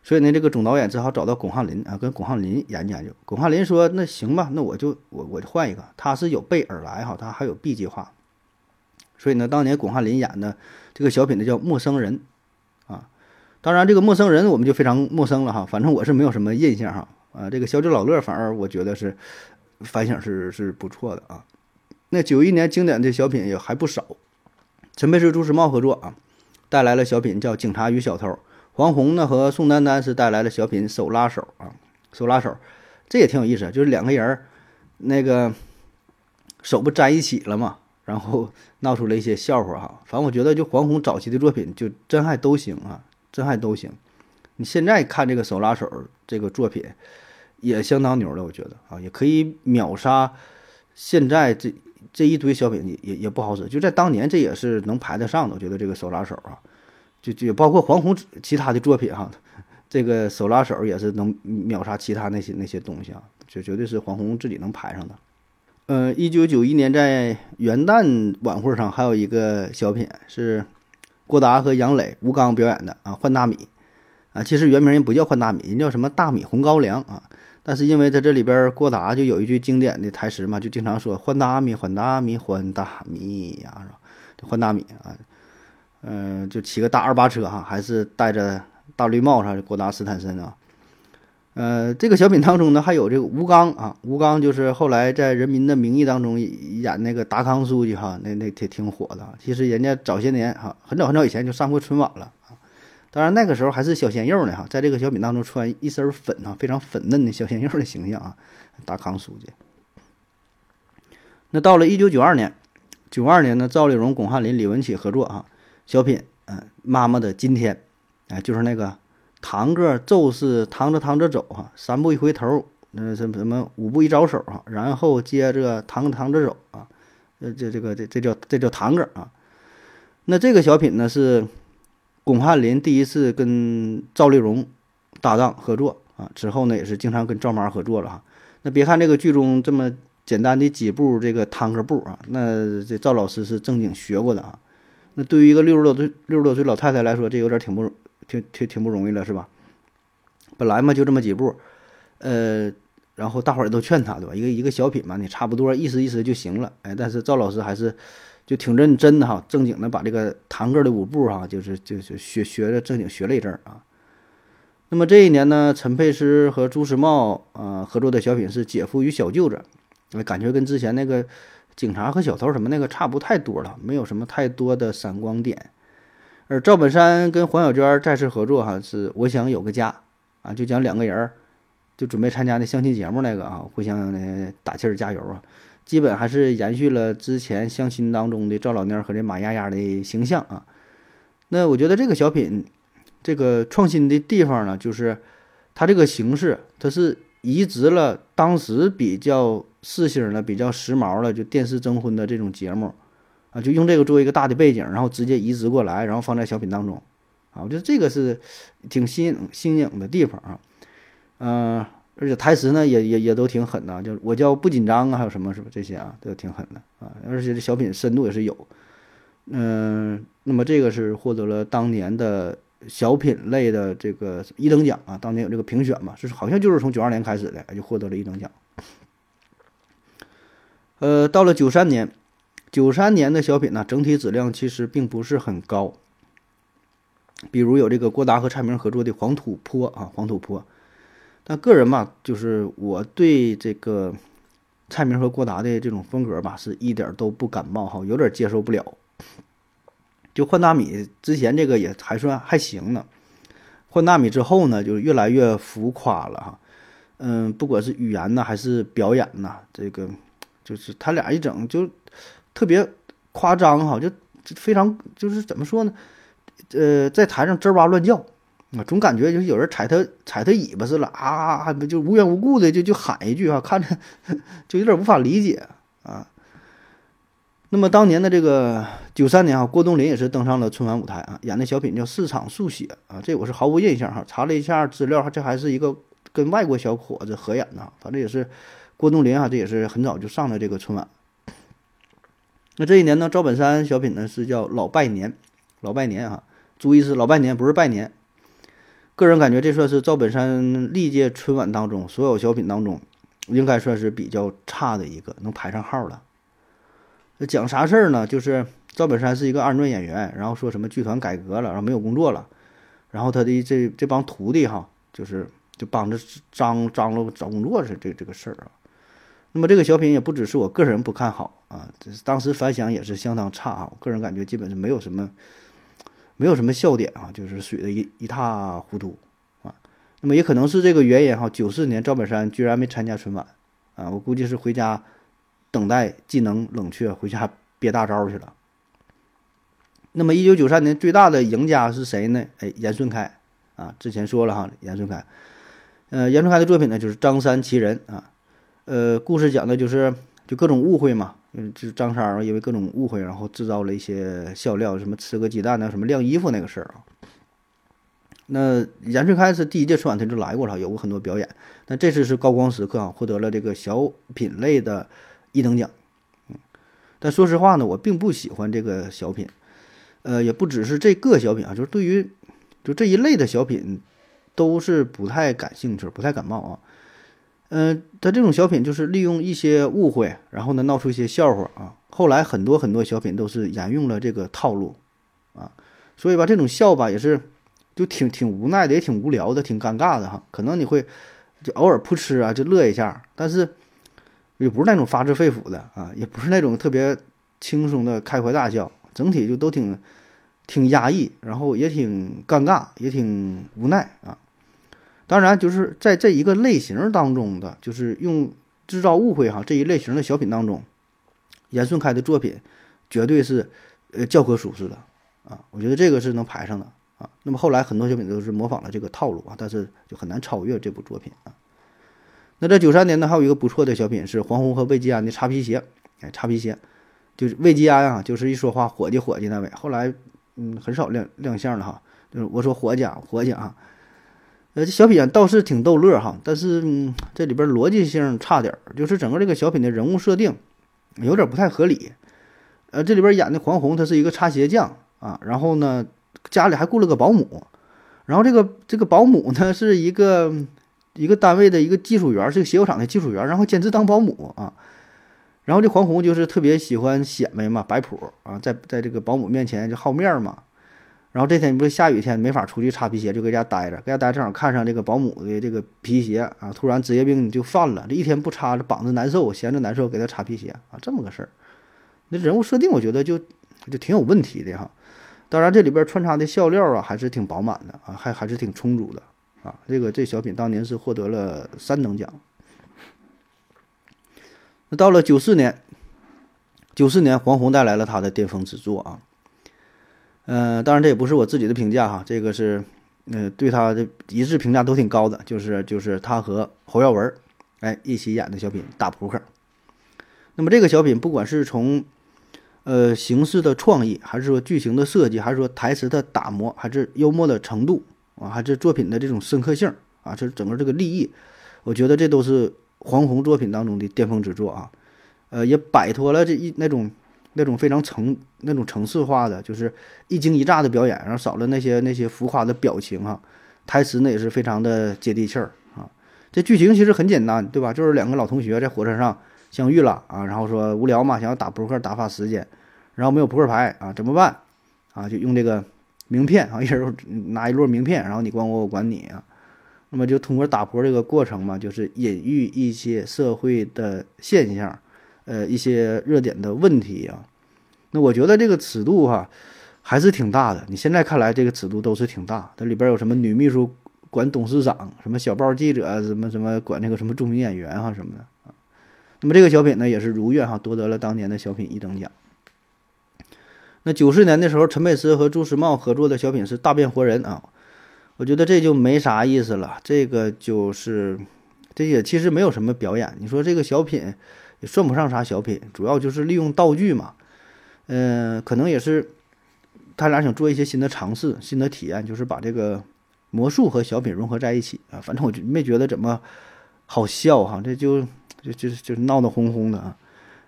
所以呢，这个总导演只好找到巩汉林啊，跟巩汉林研究研究。巩汉林说：“那行吧，那我就我我就换一个。他是有备而来哈，他还有 B 计划。所以呢，当年巩汉林演的这个小品呢叫《陌生人》啊。当然，这个陌生人我们就非常陌生了哈，反正我是没有什么印象哈。啊，这个小九老乐反而我觉得是反响是是不错的啊。那九一年经典的小品也还不少，陈佩斯、朱时茂合作啊。带来了小品叫《警察与小偷》，黄宏呢和宋丹丹是带来了小品《手拉手》啊，手拉手，这也挺有意思，就是两个人儿那个手不粘一起了嘛，然后闹出了一些笑话哈。反正我觉得就黄宏早期的作品就真还都行啊，真还都行。你现在看这个手拉手这个作品也相当牛了，我觉得啊，也可以秒杀现在这。这一堆小品也也也不好使，就在当年这也是能排得上的。我觉得这个手拉手啊，就就包括黄宏其他的作品哈，这个手拉手也是能秒杀其他那些那些东西啊，就绝对是黄宏自己能排上的。呃，一九九一年在元旦晚会上还有一个小品是郭达和杨磊、吴刚表演的啊，换大米啊，其实原名人不叫换大米，人叫什么大米红高粱啊。但是因为在这里边，郭达就有一句经典的台词嘛，就经常说“换大米，换大米，换大米呀”，是吧？换大米啊，嗯，就骑个大二八车哈，还是戴着大绿帽啥的，郭达斯坦森啊。呃，这个小品当中呢，还有这个吴刚啊，吴刚就是后来在《人民的名义》当中演那个达康书记哈，那那挺挺火的。其实人家早些年哈，很早很早以前就上过春晚了。当然那个时候还是小鲜肉呢哈，在这个小品当中穿一身粉啊，非常粉嫩的小鲜肉的形象啊，达康书记。那到了一九九二年，九二年呢，赵丽蓉、巩汉林、李文启合作啊，小品嗯，妈妈的今天，哎，就是那个堂哥奏是堂着堂着走哈，三步一回头，那什么什么五步一招手哈，然后接着堂着堂着走啊，呃，这这个这这叫这叫堂哥啊。那这个小品呢是。巩汉林第一次跟赵丽蓉搭档合作啊，之后呢也是经常跟赵妈合作了哈。那别看这个剧中这么简单的几步这个探戈步啊，那这赵老师是正经学过的啊。那对于一个六十多岁六十多岁老太太来说，这有点挺不挺挺挺不容易了，是吧？本来嘛就这么几步，呃，然后大伙儿都劝他，对吧？一个一个小品嘛，你差不多意思意思就行了。哎，但是赵老师还是。就挺认真的哈，正经的把这个堂哥的舞步哈，就是就是学学着正经学了一阵儿啊。那么这一年呢，陈佩斯和朱时茂啊合作的小品是《姐夫与小舅子》，感觉跟之前那个警察和小偷什么那个差不太多了，没有什么太多的闪光点。而赵本山跟黄小娟再次合作哈，是我想有个家啊，就讲两个人儿就准备参加那相亲节目那个啊，互相打气儿加油啊。基本还是延续了之前相亲当中的赵老蔫和这马丫丫的形象啊。那我觉得这个小品，这个创新的地方呢，就是它这个形式，它是移植了当时比较时兴的、比较时髦的，就电视征婚的这种节目啊，就用这个作为一个大的背景，然后直接移植过来，然后放在小品当中啊，我觉得这个是挺新颖新颖的地方啊，嗯、而且台词呢也也也都挺狠的，就我叫不紧张啊，还有什么什么这些啊，都挺狠的啊，而且这小品深度也是有，嗯、那么这个是获得了当年的小品类的这个一等奖啊，当年有这个评选嘛，是好像就是从九二年开始的，就获得了一等奖。呃，到了九三年，九三年的小品呢，整体质量其实并不是很高。比如有这个郭达和蔡明合作的《黄土坡》啊，《黄土坡》。但个人嘛，就是我对这个蔡明和郭达的这种风格吧，是一点都不感冒哈，有点接受不了。就换大米之前这个也还算还行呢，换大米之后呢，就越来越浮夸了哈。嗯，不管是语言呐，还是表演呐，这个就是他俩一整就特别夸张哈，就非常就是怎么说呢？呃，在台上吱哇乱叫啊，总感觉就是有人踩他踩他尾巴似的啊，不就无缘无故的就就喊一句啊，看着就有点无法理解啊。那么当年的这个九三年啊，郭冬临也是登上了春晚舞台啊，演的小品叫《市场速写》啊，这我是毫无印象哈。查了一下资料，这还是一个跟外国小伙子合演的，反正也是郭冬临啊，这也是很早就上了这个春晚。那这一年呢，赵本山小品呢是叫《老拜年》，老拜年啊，注意是老拜年，不是拜年。个人感觉这算是赵本山历届春晚当中所有小品当中，应该算是比较差的一个，能排上号了。讲啥事儿呢？就是赵本山是一个二人转演员，然后说什么剧团改革了，然后没有工作了，然后他的这这帮徒弟哈，就是就帮着张张罗找工作是这这个事儿啊。那么这个小品也不只是我个人不看好啊，这当时反响也是相当差啊。我个人感觉基本是没有什么没有什么笑点啊，就是水的一一塌糊涂啊。那么也可能是这个原因哈，九四年赵本山居然没参加春晚啊，我估计是回家。等待技能冷却，回家憋大招去了。那么，一九九三年最大的赢家是谁呢？哎，严顺开啊，之前说了哈，严顺开。呃，严顺开的作品呢，就是《张三奇人》啊。呃，故事讲的就是就各种误会嘛，嗯，就张三儿因为各种误会，然后制造了一些笑料，什么吃个鸡蛋呢，什么晾衣服那个事儿啊。那严顺开是第一届春晚他就来过了，有过很多表演。那这次是高光时刻啊，获得了这个小品类的。一等奖，嗯，但说实话呢，我并不喜欢这个小品，呃，也不只是这个小品啊，就是对于就这一类的小品，都是不太感兴趣，不太感冒啊。嗯，他这种小品就是利用一些误会，然后呢闹出一些笑话啊。后来很多很多小品都是沿用了这个套路啊，所以吧，这种笑吧也是就挺挺无奈的，也挺无聊的，挺尴尬的哈。可能你会就偶尔扑哧啊就乐一下，但是。也不是那种发自肺腑的啊，也不是那种特别轻松的开怀大笑，整体就都挺挺压抑，然后也挺尴尬，也挺无奈啊。当然，就是在这一个类型当中的，就是用制造误会哈这一类型的小品当中，严顺开的作品绝对是呃教科书式的啊，我觉得这个是能排上的啊。那么后来很多小品都是模仿了这个套路啊，但是就很难超越这部作品啊。那在九三年呢，还有一个不错的小品是黄宏和魏吉安的《擦皮鞋》。哎，擦皮鞋，就是魏吉安啊，就是一说话伙计伙计那位，后来嗯很少亮亮相了哈。就是我说伙计啊，伙计啊，呃，这小品倒是挺逗乐哈，但是这里边逻辑性差点儿，就是整个这个小品的人物设定有点不太合理。呃，这里边演的黄宏他是一个擦鞋匠啊，然后呢家里还雇了个保姆，然后这个这个保姆呢是一个。一个单位的一个技术员，是个鞋油厂的技术员，然后兼职当保姆啊。然后这黄宏就是特别喜欢显摆嘛，摆谱啊，在在这个保姆面前就好面嘛。然后这天不是下雨天，没法出去擦皮鞋，就搁家待着。搁家待正好看上这个保姆的这个皮鞋啊，突然职业病就犯了，这一天不擦，这膀子难受，闲着难受，给他擦皮鞋啊，这么个事儿。那人物设定我觉得就就挺有问题的哈。当然这里边穿插的笑料啊，还是挺饱满的啊，还还是挺充足的。啊，这个这小品当年是获得了三等奖。那到了九四年，九四年黄宏带来了他的巅峰之作啊。嗯，当然这也不是我自己的评价哈，这个是呃对他的一致评价都挺高的，就是就是他和侯耀文哎一起演的小品《打扑克》。那么这个小品不管是从呃，形式的创意，还是说剧情的设计，还是说台词的打磨，还是幽默的程度啊，还是作品的这种深刻性啊，就是整个这个立意，我觉得这都是黄宏作品当中的巅峰之作啊。呃，也摆脱了这一那种那种非常程那种程式化的，就是一惊一乍的表演，然后少了那些那些浮夸的表情哈。台词呢也是非常的接地气儿啊。这剧情其实很简单，对吧？就是两个老同学在火车上相遇了啊，然后说无聊嘛，想要打扑克打发时间。然后没有扑克牌啊，怎么办？啊，就用这个名片啊，一人拿一摞名片，然后你管我，我管你啊。那么就通过打扑这个过程嘛，就是隐喻一些社会的现象，呃，一些热点的问题啊。那我觉得这个尺度哈还是挺大的。你现在看来这个尺度都是挺大。它里边有什么女秘书管董事长，什么小报记者，什么什么管那个什么著名演员哈什么的啊。那么这个小品呢也是如愿哈夺得了当年的小品一等奖。那九四年的时候，陈佩斯和朱时茂合作的小品是《大变活人》啊，我觉得这就没啥意思了。这个就是，这也其实没有什么表演。你说这个小品也算不上啥小品，主要就是利用道具嘛。嗯，可能也是他俩想做一些新的尝试、新的体验，就是把这个魔术和小品融合在一起啊。反正我就没觉得怎么好笑哈，这就就就就是闹闹哄哄的啊。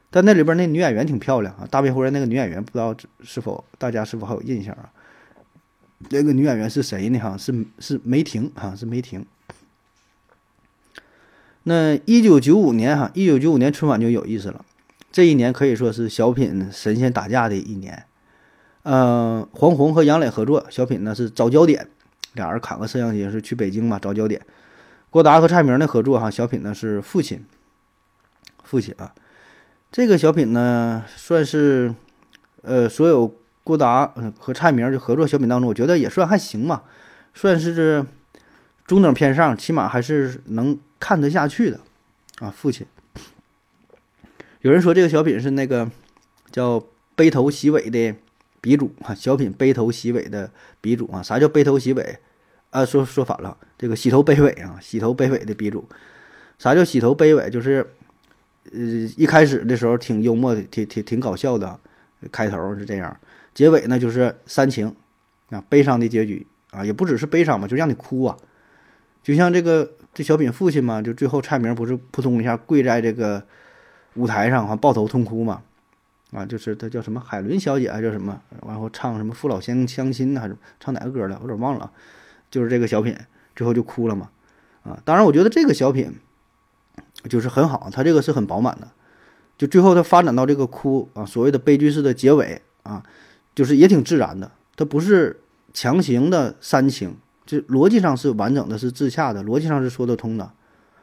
但那里边那女演员挺漂亮啊，《大变活人》那个女演员，不知道是否大家是否还有印象啊？那个女演员是谁呢？哈，是是梅婷哈，是梅婷。那一九九五年哈，一九九五年春晚就有意思了，这一年可以说是小品神仙打架的一年。呃，黄宏和杨磊合作，小品呢是找焦点，俩人扛个摄像机是去北京嘛找焦点。郭达和蔡明的合作哈，小品呢是父亲，父亲啊。这个小品呢，算是，呃，所有郭达和蔡明就合作小品当中，我觉得也算还行嘛，算是中等偏上，起码还是能看得下去的啊。父亲，有人说这个小品是那个叫背头洗尾的鼻祖啊，小品背头洗尾的鼻祖啊。啥叫背头洗尾啊？说说反了，这个洗头背尾啊，洗头背尾的鼻祖。啥叫洗头背尾？就是。呃，一开始的时候挺幽默的，挺挺挺搞笑的，开头是这样，结尾呢就是煽情啊，悲伤的结局啊，也不只是悲伤嘛，就让你哭啊，就像这个这小品父亲嘛，就最后蔡明不是扑通一下跪在这个舞台上啊，抱头痛哭嘛，啊，就是他叫什么海伦小姐还叫什么，然后唱什么父老乡相亲还是唱哪个歌了，我有点忘了，就是这个小品最后就哭了嘛，啊，当然我觉得这个小品。就是很好，他这个是很饱满的，就最后他发展到这个哭啊，所谓的悲剧式的结尾啊，就是也挺自然的，它不是强行的煽情，就逻辑上是完整的，是自洽的，逻辑上是说得通的。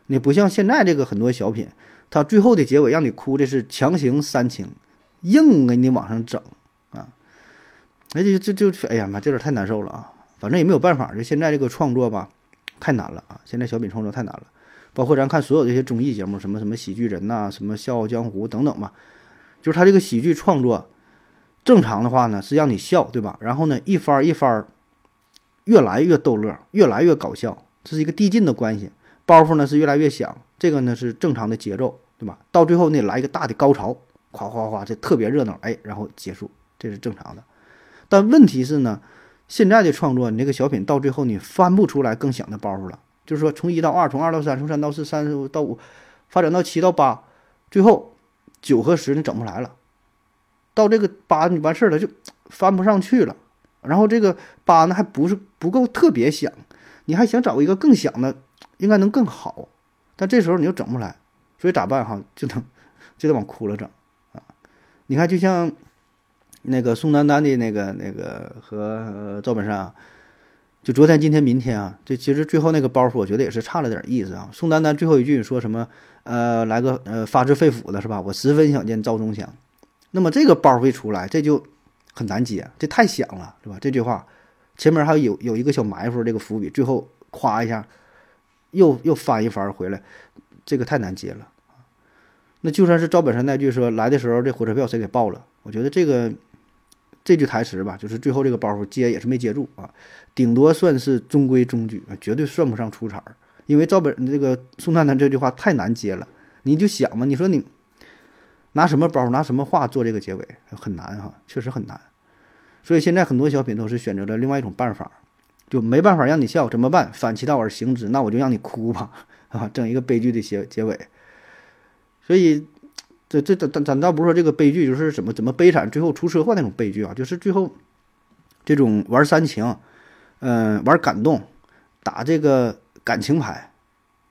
你不像现在这个很多小品，它最后的结尾让你哭的是强行煽情，硬给你往上整啊，哎这这就哎呀妈，这点太难受了啊！反正也没有办法，就现在这个创作吧，太难了啊！现在小品创作太难了。包括咱看所有这些综艺节目，什么什么喜剧人呐，什么笑傲江湖等等吧，就是他这个喜剧创作，正常的话呢是让你笑，对吧？然后呢一番一番，越来越逗乐，越来越搞笑，这是一个递进的关系。包袱呢是越来越响，这个呢是正常的节奏，对吧？到最后呢来一个大的高潮，夸夸夸，这特别热闹，哎，然后结束，这是正常的。但问题是呢，现在的创作，你这个小品到最后你翻不出来更响的包袱了。就是说，从一到二，从二到三，从三到四，三到五，发展到七到八，最后九和十你整不来了。到这个八你完事儿了，就翻不上去了。然后这个八呢还不是不够特别响，你还想找一个更响的，应该能更好。但这时候你又整不来，所以咋办哈？就能就得往哭了整啊！你看，就像那个宋丹丹的那个那个和赵本山啊。就昨天、今天、明天啊，这其实最后那个包袱，我觉得也是差了点意思啊。宋丹丹最后一句说什么？呃，来个呃发自肺腑的是吧？我十分想见赵忠祥。那么这个包袱一出来，这就很难接，这太响了，是吧？这句话前面还有有一个小埋伏，这个伏笔，最后夸一下，又又翻一番回来，这个太难接了。那就算是赵本山那句说来的时候这火车票谁给报了？我觉得这个。这句台词吧，就是最后这个包袱接也是没接住啊，顶多算是中规中矩，绝对算不上出彩儿。因为赵本这个宋丹丹这句话太难接了，你就想嘛，你说你拿什么包、拿什么话做这个结尾很难哈，确实很难。所以现在很多小品都是选择了另外一种办法，就没办法让你笑，怎么办？反其道而行之，那我就让你哭吧，啊，整一个悲剧的结结尾。所以，这这咱咱倒不是说这个悲剧就是怎么怎么悲惨，最后出车祸那种悲剧啊，就是最后这种玩煽情，嗯，玩感动，打这个感情牌，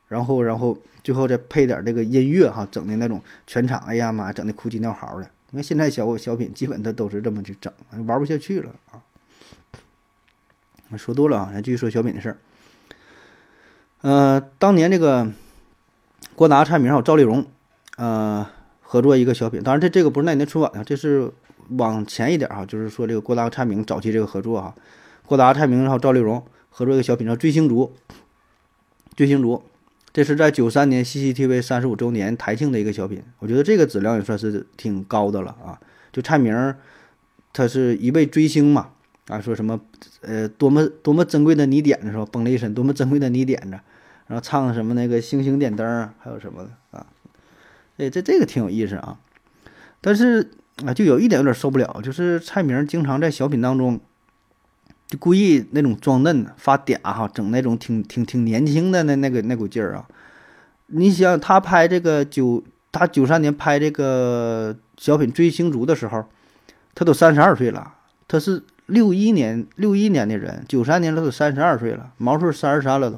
然后然后最后再配点这个音乐哈，整的那种全场哎呀妈，整的哭鸡尿嚎的。你看现在小小品基本它都是这么去整，玩不下去了啊。说多了啊，咱继续说小品的事儿。呃，当年这个郭达、蔡明还有赵丽蓉，呃，合作一个小品。当然，这这个不是那年春晚的，这是往前一点哈，就是说这个郭达、蔡明早期这个合作哈。郭达、蔡明还有赵丽蓉合作一个小品叫《追星族》，《追星族》。这是在九三年 CCTV 三十五周年台庆的一个小品，我觉得这个质量也算是挺高的了啊！就蔡明，他是一位追星嘛，啊，说什么呃多么多么珍贵的你点着是吧？崩了一身多么珍贵的你点着，然后唱什么那个星星点灯啊，还有什么的啊？哎，这这个挺有意思啊！但是啊，就有一点有点受不了，就是蔡明经常在小品当中。就故意那种装嫩发嗲哈，整那种挺挺挺年轻的那那个那股劲儿啊！你想他拍这个九，他九三年拍这个小品《追星族》的时候，他都三十二岁了。他是六一年六一年的人，九三年他都三十二岁了，毛岁三十三了都。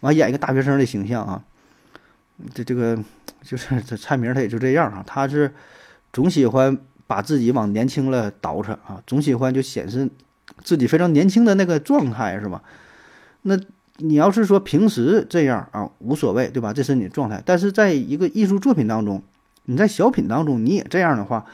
完演一个大学生的形象啊，这这个就是这蔡明他也就这样啊，他是总喜欢把自己往年轻了倒饬啊，总喜欢就显示。自己非常年轻的那个状态是吧？那你要是说平时这样啊，无所谓，对吧？这是你的状态。但是在一个艺术作品当中，你在小品当中你也这样的话，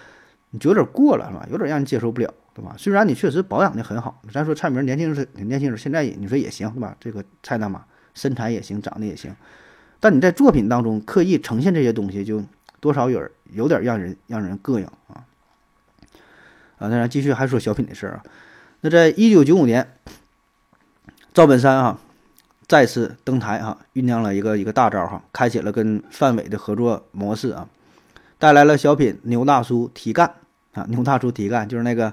你就有点过了，是吧？有点让人接受不了，对吧？虽然你确实保养的很好，咱说蔡明年轻时年轻时现在你说也行，对吧？这个蔡大妈身材也行，长得也行，但你在作品当中刻意呈现这些东西，就多少有有点让人让人膈应啊。啊，那咱继续还说小品的事儿啊。那在一九九五年，赵本山啊再次登台哈，酝酿了一个一个大招哈，开启了跟范伟的合作模式啊，带来了小品《牛大叔提干》啊，《牛大叔提干》就是那个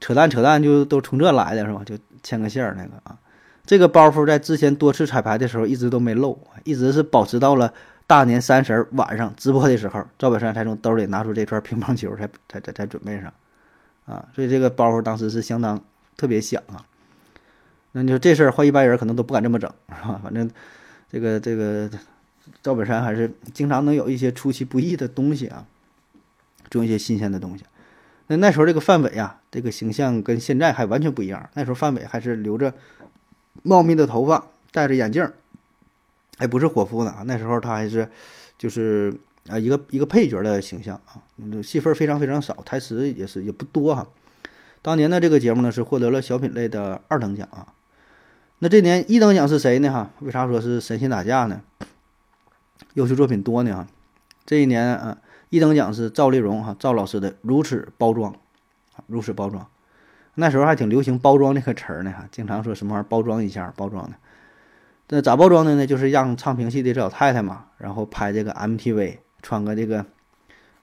扯淡扯淡就都从这来的是吧？就牵个线儿那个啊，这个包袱在之前多次彩排的时候一直都没漏，一直是保持到了大年三十晚上直播的时候，赵本山才从兜里拿出这串乒乓球，才才才才准备上啊，所以这个包袱当时是相当。特别响啊！那你说这事儿换一般人可能都不敢这么整，是吧？反正这个这个赵本山还是经常能有一些出其不意的东西啊，做一些新鲜的东西。那那时候这个范伟啊，这个形象跟现在还完全不一样。那时候范伟还是留着茂密的头发，戴着眼镜，还不是伙夫呢。那时候他还是就是啊一个一个配角的形象啊，戏份非常非常少，台词也是也不多哈。当年的这个节目呢，是获得了小品类的二等奖啊。那这年一等奖是谁呢？哈，为啥说是神仙打架呢？优秀作品多呢哈。这一年啊，一等奖是赵丽蓉哈，赵老师的《如此包装》啊，《如此包装》。那时候还挺流行“包装”这个词儿呢哈，经常说什么玩意儿包装一下，包装的。那咋包装的呢？就是让唱评戏的这老太太嘛，然后拍这个 MTV，穿个这个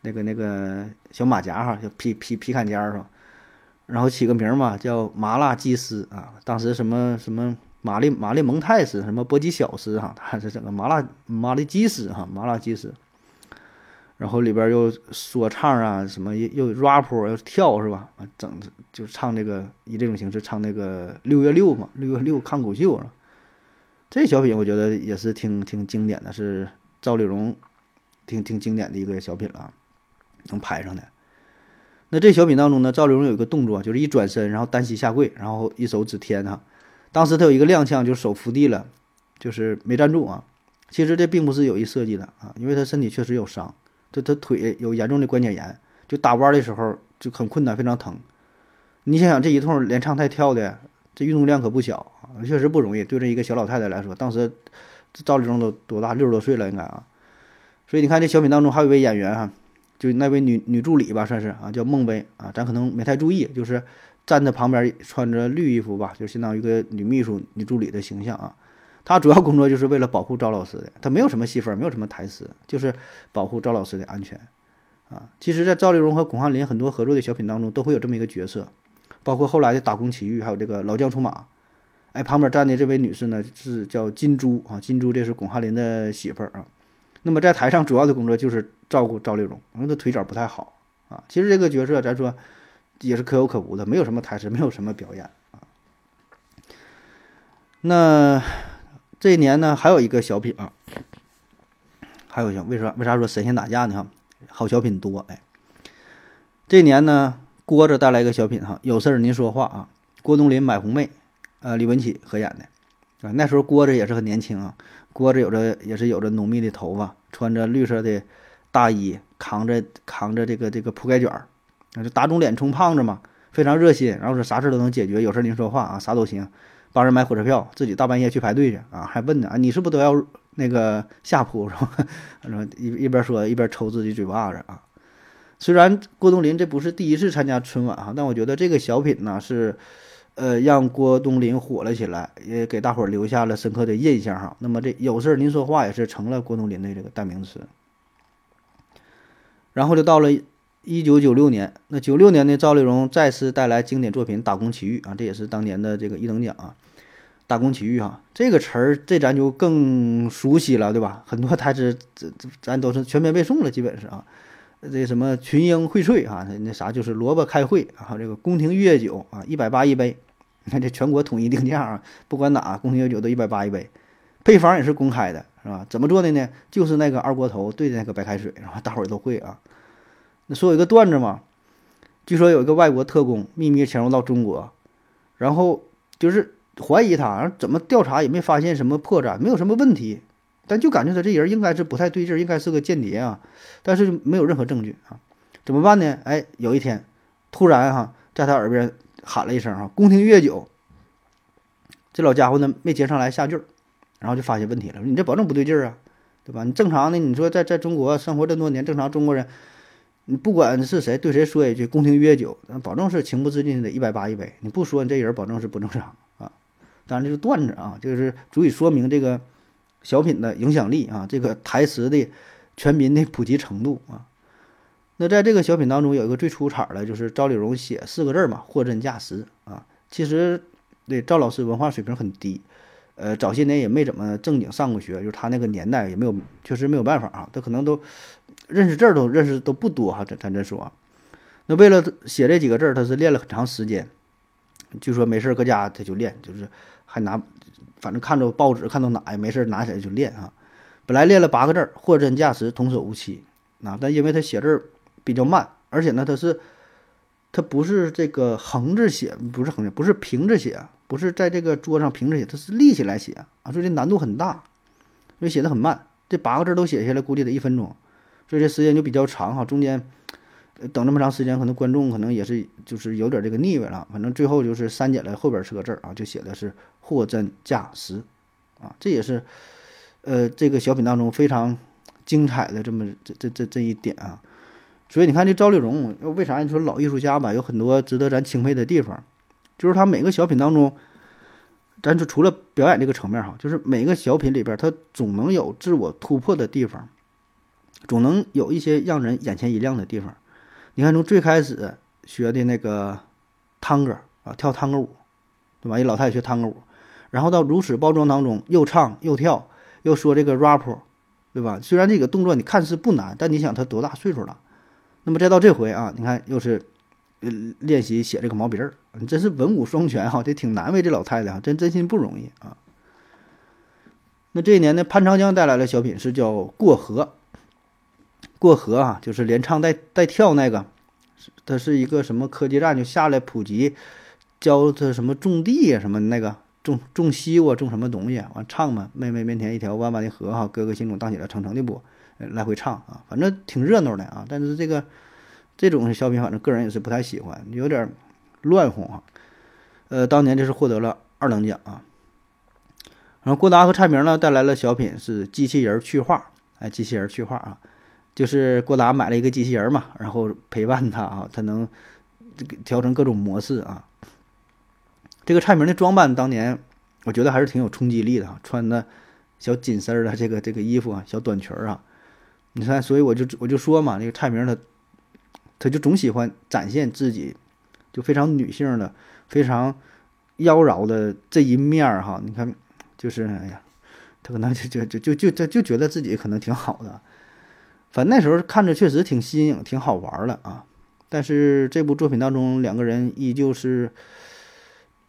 那个那个小马甲哈，就皮皮皮坎肩儿是吧？然后起个名嘛，叫麻辣鸡丝啊。当时什么什么玛丽玛丽蒙泰斯，什么波吉小斯哈，他是整个麻辣麻辣鸡丝哈，麻辣鸡丝。然后里边又说唱啊，什么又又 rap 又跳是吧？整就唱这个以这种形式唱那个六月六嘛，六月六看口秀啊。这小品我觉得也是挺挺经典的，是赵丽蓉挺挺经典的一个小品了，能排上的。那这小品当中呢，赵丽蓉有一个动作，就是一转身，然后单膝下跪，然后一手指天哈。当时他有一个踉跄，就手扶地了，就是没站住啊。其实这并不是有意设计的啊，因为他身体确实有伤，他他腿有严重的关节炎，就打弯的时候就很困难，非常疼。你想想这一通连唱带跳的，这运动量可不小啊，确实不容易。对这一个小老太太来说，当时赵丽蓉都多大，六十多岁了应该啊。所以你看这小品当中还有一位演员哈。就那位女女助理吧，算是啊，叫孟薇啊，咱可能没太注意，就是站在旁边穿着绿衣服吧，就相当于一个女秘书、女助理的形象啊。她主要工作就是为了保护赵老师的，她没有什么戏份，没有什么台词，就是保护赵老师的安全啊。其实，在赵丽蓉和巩汉林很多合作的小品当中，都会有这么一个角色，包括后来的《打工奇遇》，还有这个《老将出马》。哎，旁边站的这位女士呢，是叫金珠啊，金珠这是巩汉林的媳妇儿啊。那么在台上主要的工作就是照顾赵丽蓉，因为她腿脚不太好啊。其实这个角色咱说也是可有可无的，没有什么台词，没有什么表演啊。那这一年呢，还有一个小品啊，还有像为啥为啥说神仙打架呢？哈，好小品多哎。这一年呢，郭子带来一个小品哈，有事儿您说话啊。郭冬临买红妹，呃，李文启合演的啊。那时候郭子也是很年轻啊，郭子有着也是有着浓密的头发，穿着绿色的大衣，扛着扛着这个这个铺盖卷儿，就打肿脸充胖子嘛，非常热心，然后说啥事都能解决，有事您说话啊，啥都行。帮人买火车票，自己大半夜去排队去啊，还问呢啊，你是不是都要那个下铺是吧？说一一边说一边抽自己嘴巴子啊。虽然郭冬临这不是第一次参加春晚哈，但我觉得这个小品呢是，呃，让郭冬临火了起来，也给大伙儿留下了深刻的印象哈。那么这有事儿您说话也是成了郭冬临的这个代名词。然后就到了一九九六年，那九六年呢，赵丽蓉再次带来经典作品《打工奇遇》啊，这也是当年的这个一等奖啊。打工奇遇哈，这个词儿这咱就更熟悉了，对吧？很多台词这这咱都是全篇背诵了，基本是啊。这什么群英荟萃啊，那啥就是萝卜开会啊，这个宫廷御宴酒啊，一百八一杯。你看这全国统一定价啊，不管哪宫廷御宴酒都一百八一杯，配方也是公开的，是吧？怎么做的呢？就是那个二锅头兑的那个白开水，是吧？大伙儿都会啊。那说有一个段子嘛，据说有一个外国特工秘密潜入到中国，然后就是。怀疑他，然后怎么调查也没发现什么破绽，没有什么问题，但就感觉他这人应该是不太对劲，应该是个间谍啊，但是没有任何证据啊，怎么办呢？哎，有一天，突然哈，在他耳边喊了一声哈，宫廷乐酒，这老家伙呢没接上来下句儿，然后就发现问题了，你这保证不对劲儿啊，对吧？你正常的，你说在在中国生活这么多年，正常中国人，你不管是谁对谁说一句宫廷约酒，那保证是情不自禁的一百八一杯，你不说你这人保证是不正常啊。当然，这是段子啊，就是足以说明这个小品的影响力啊，这个台词的全民的普及程度啊。那在这个小品当中，有一个最出彩的，就是赵丽蓉写四个字嘛，“货真价实”啊。其实，对赵老师文化水平很低，呃，早些年也没怎么正经上过学，就是他那个年代也没有，确实没有办法啊，他可能都认识字儿都认识都不多哈。咱咱这说，那为了写这几个字儿，他是练了很长时间。据说没事搁家他就练，就是。还拿，反正看着报纸看到哪呀，没事拿起来就练啊。本来练了八个字儿，货真价实，童叟无欺啊。但因为他写字儿比较慢，而且呢，他是他不是这个横着写，不是横着，不是平着写，不是在这个桌上平着写，他是立起来写啊，所以这难度很大，所以写的很慢。这八个字都写下来，估计得一分钟，所以这时间就比较长哈，中间。等这么长时间，可能观众可能也是就是有点这个腻味了。反正最后就是删减了后边是个字啊，就写的是货真价实，啊，这也是呃这个小品当中非常精彩的这么这这这这一点啊。所以你看这赵丽蓉，为啥你说老艺术家吧，有很多值得咱钦佩的地方，就是他每个小品当中，咱就除了表演这个层面哈，就是每个小品里边他总能有自我突破的地方，总能有一些让人眼前一亮的地方。你看，从最开始学的那个探戈啊，跳探戈舞，对吧？一老太太学探戈舞，然后到如此包装当中，又唱又跳，又说这个 rap，对吧？虽然这个动作你看似不难，但你想他多大岁数了？那么再到这回啊，你看又是练习写这个毛笔字，你真是文武双全哈，这挺难为这老太太哈，真真心不容易啊。那这一年呢，潘长江带来的小品是叫过河。过河啊，就是连唱带带跳那个，它是一个什么科技站就下来普及，教他什么种地呀，什么那个种种西瓜，种什么东西，完唱嘛。妹妹面前一条弯弯的河哈，哥哥心中荡起了层层的波，来回唱啊，反正挺热闹的啊。但是这个这种小品，反正个人也是不太喜欢，有点乱哄啊。呃，当年就是获得了二等奖啊。然后郭达和蔡明呢带来了小品是机器人去画，哎，机器人去画啊。就是郭达买了一个机器人嘛，然后陪伴他啊，他能调成各种模式啊。这个蔡明的装扮当年我觉得还是挺有冲击力的哈，穿的小紧身的这个这个衣服啊，小短裙啊。你看，所以我就我就说嘛，那个蔡明他他就总喜欢展现自己就非常女性的、非常妖娆的这一面儿哈。你看，就是哎呀，他可能就就就就就就就觉得自己可能挺好的，反正那时候看着确实挺新颖、挺好玩儿的啊。但是这部作品当中，两个人依旧是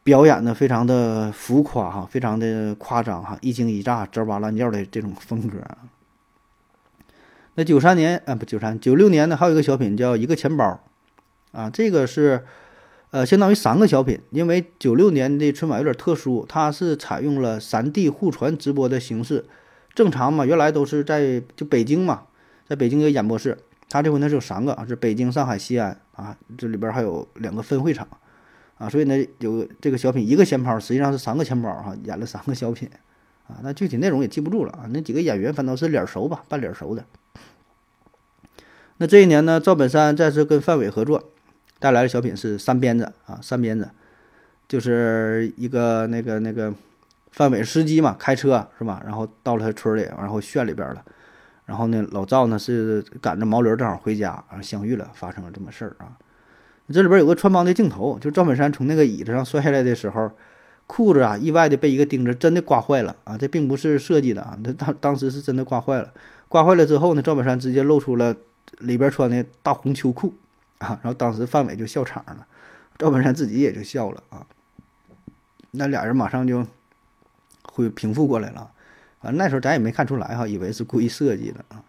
表演的非常的浮夸哈，非常的夸张哈，一惊一乍、吱哇乱叫的这种风格啊。那九三年啊，不九三九六年呢，还有一个小品叫《一个钱包》，啊，这个是呃相当于三个小品，因为九六年的春晚有点特殊，它是采用了三地互传直播的形式。正常嘛，原来都是在就北京嘛，在北京一个演播室。他这回呢是有三个啊，是北京、上海、西安啊，这里边还有两个分会场啊，所以呢有这个小品一个钱包，实际上是三个钱包哈，演了三个小品啊，那具体内容也记不住了啊，那几个演员反倒是脸熟吧，半脸熟的。那这一年呢，赵本山再次跟范伟合作，带来的小品是《三鞭子》啊，《三鞭子》就是一个那个那个范伟司机嘛，开车是吧？然后到了他村里，然后炫里边了。然后呢，老赵呢是赶着毛驴正好回家，然后相遇了，发生了这么事儿啊。这里边有个穿帮的镜头，就赵本山从那个椅子上摔下来的时候，裤子啊意外的被一个钉子真的刮坏了啊！这并不是设计的啊，他当当时是真的刮坏了。刮坏了之后呢，赵本山直接露出了里边穿的大红秋裤啊，然后当时范伟就笑场了，赵本山自己也就笑了啊。那俩人马上就会平复过来了。啊，那时候咱也没看出来哈，以为是故意设计的啊。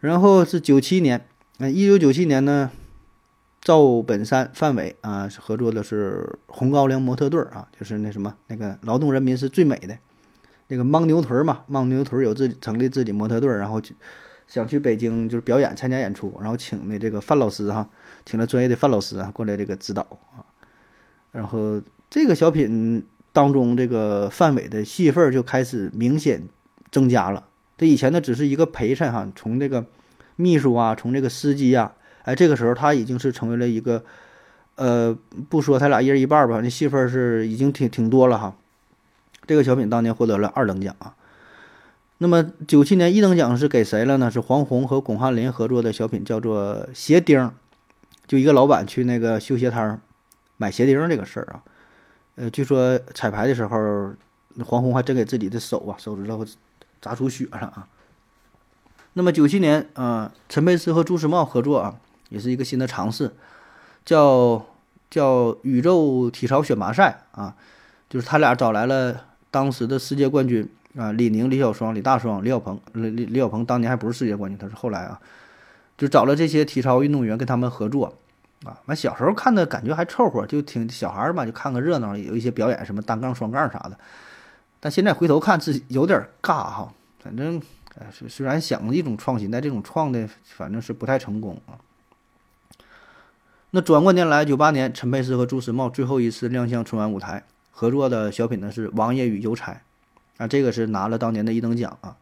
然后是九七年，那一九九七年呢，赵本山、范伟啊合作的是红高粱模特队啊，就是那什么那个劳动人民是最美的那个牦牛屯嘛，牦牛屯有自己成立自己模特队，然后去想去北京就是表演参加演出，然后请的这个范老师哈，请了专业的范老师啊过来这个指导啊。然后这个小品。当中这个范伟的戏份就开始明显增加了。这以前呢只是一个陪衬哈，从这个秘书啊，从这个司机啊，哎，这个时候他已经是成为了一个，呃，不说他俩一人一半吧，那戏份是已经挺挺多了哈。这个小品当年获得了二等奖啊。那么九七年一等奖是给谁了呢？是黄宏和巩汉林合作的小品，叫做《鞋钉》，就一个老板去那个修鞋摊儿买鞋钉这个事儿啊。呃，据说彩排的时候，黄宏还真给自己的手啊手指头砸出血了啊。那么九七年啊，陈佩斯和朱时茂合作啊，也是一个新的尝试，叫叫宇宙体操选拔赛啊，就是他俩找来了当时的世界冠军啊，李宁、李小双、李大双、李小鹏。李李李小鹏当年还不是世界冠军，他是后来啊，就找了这些体操运动员跟他们合作。啊，完小时候看的感觉还凑合，就挺小孩儿嘛，就看个热闹，有一些表演什么单杠、双杠啥的。但现在回头看，是有点尬哈。反正，虽虽然想一种创新，但这种创的反正是不太成功啊。那转过年来，九八年，陈佩斯和朱时茂最后一次亮相春晚舞台，合作的小品呢是《王爷与邮差》，啊，这个是拿了当年的一等奖啊。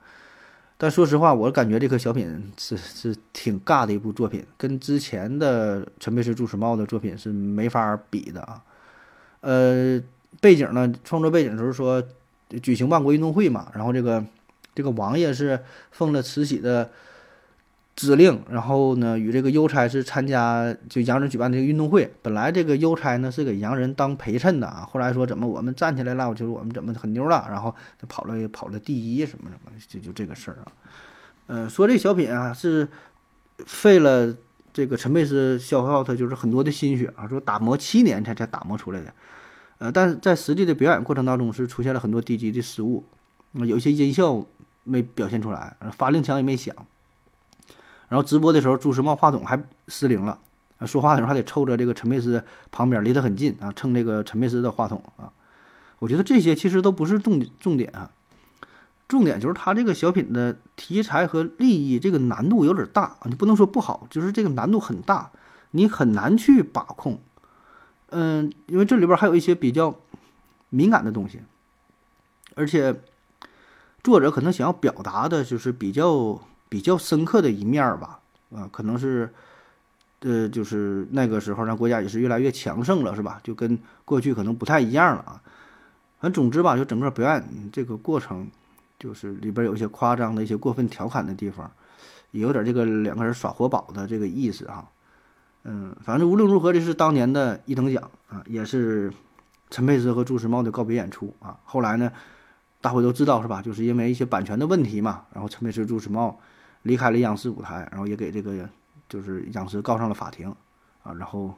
但说实话，我感觉这个小品是是挺尬的一部作品，跟之前的陈佩斯、朱时茂的作品是没法比的啊。呃，背景呢，创作背景就是说举行万国运动会嘛，然后这个这个王爷是奉了慈禧的。指令，然后呢，与这个邮差是参加就洋人举办的这个运动会。本来这个邮差呢是给洋人当陪衬的啊，后来说怎么我们站起来了，就是我们怎么很牛了，然后跑了跑了第一什么什么，就就这个事儿啊。呃，说这小品啊是费了这个陈佩斯消耗他就是很多的心血啊，说打磨七年才才打磨出来的。呃，但是在实际的表演过程当中是出现了很多低级的失误，有一些音效没表现出来，发令枪也没响。然后直播的时候，朱时茂话筒还失灵了，说话的时候还得凑着这个陈佩斯旁边，离得很近啊，蹭这个陈佩斯的话筒啊。我觉得这些其实都不是重重点啊，重点就是他这个小品的题材和立意，这个难度有点大你不能说不好，就是这个难度很大，你很难去把控。嗯，因为这里边还有一些比较敏感的东西，而且作者可能想要表达的就是比较。比较深刻的一面吧，啊，可能是，呃，就是那个时候，咱国家也是越来越强盛了，是吧？就跟过去可能不太一样了啊。反正总之吧，就整个表演这个过程，就是里边有一些夸张的一些过分调侃的地方，也有点这个两个人耍活宝的这个意思哈。嗯，反正无论如何，这是当年的一等奖啊，也是陈佩斯和朱时茂的告别演出啊。后来呢，大伙都知道是吧？就是因为一些版权的问题嘛，然后陈佩斯、朱时茂离开了央视舞台，然后也给这个就是央视告上了法庭啊。然后，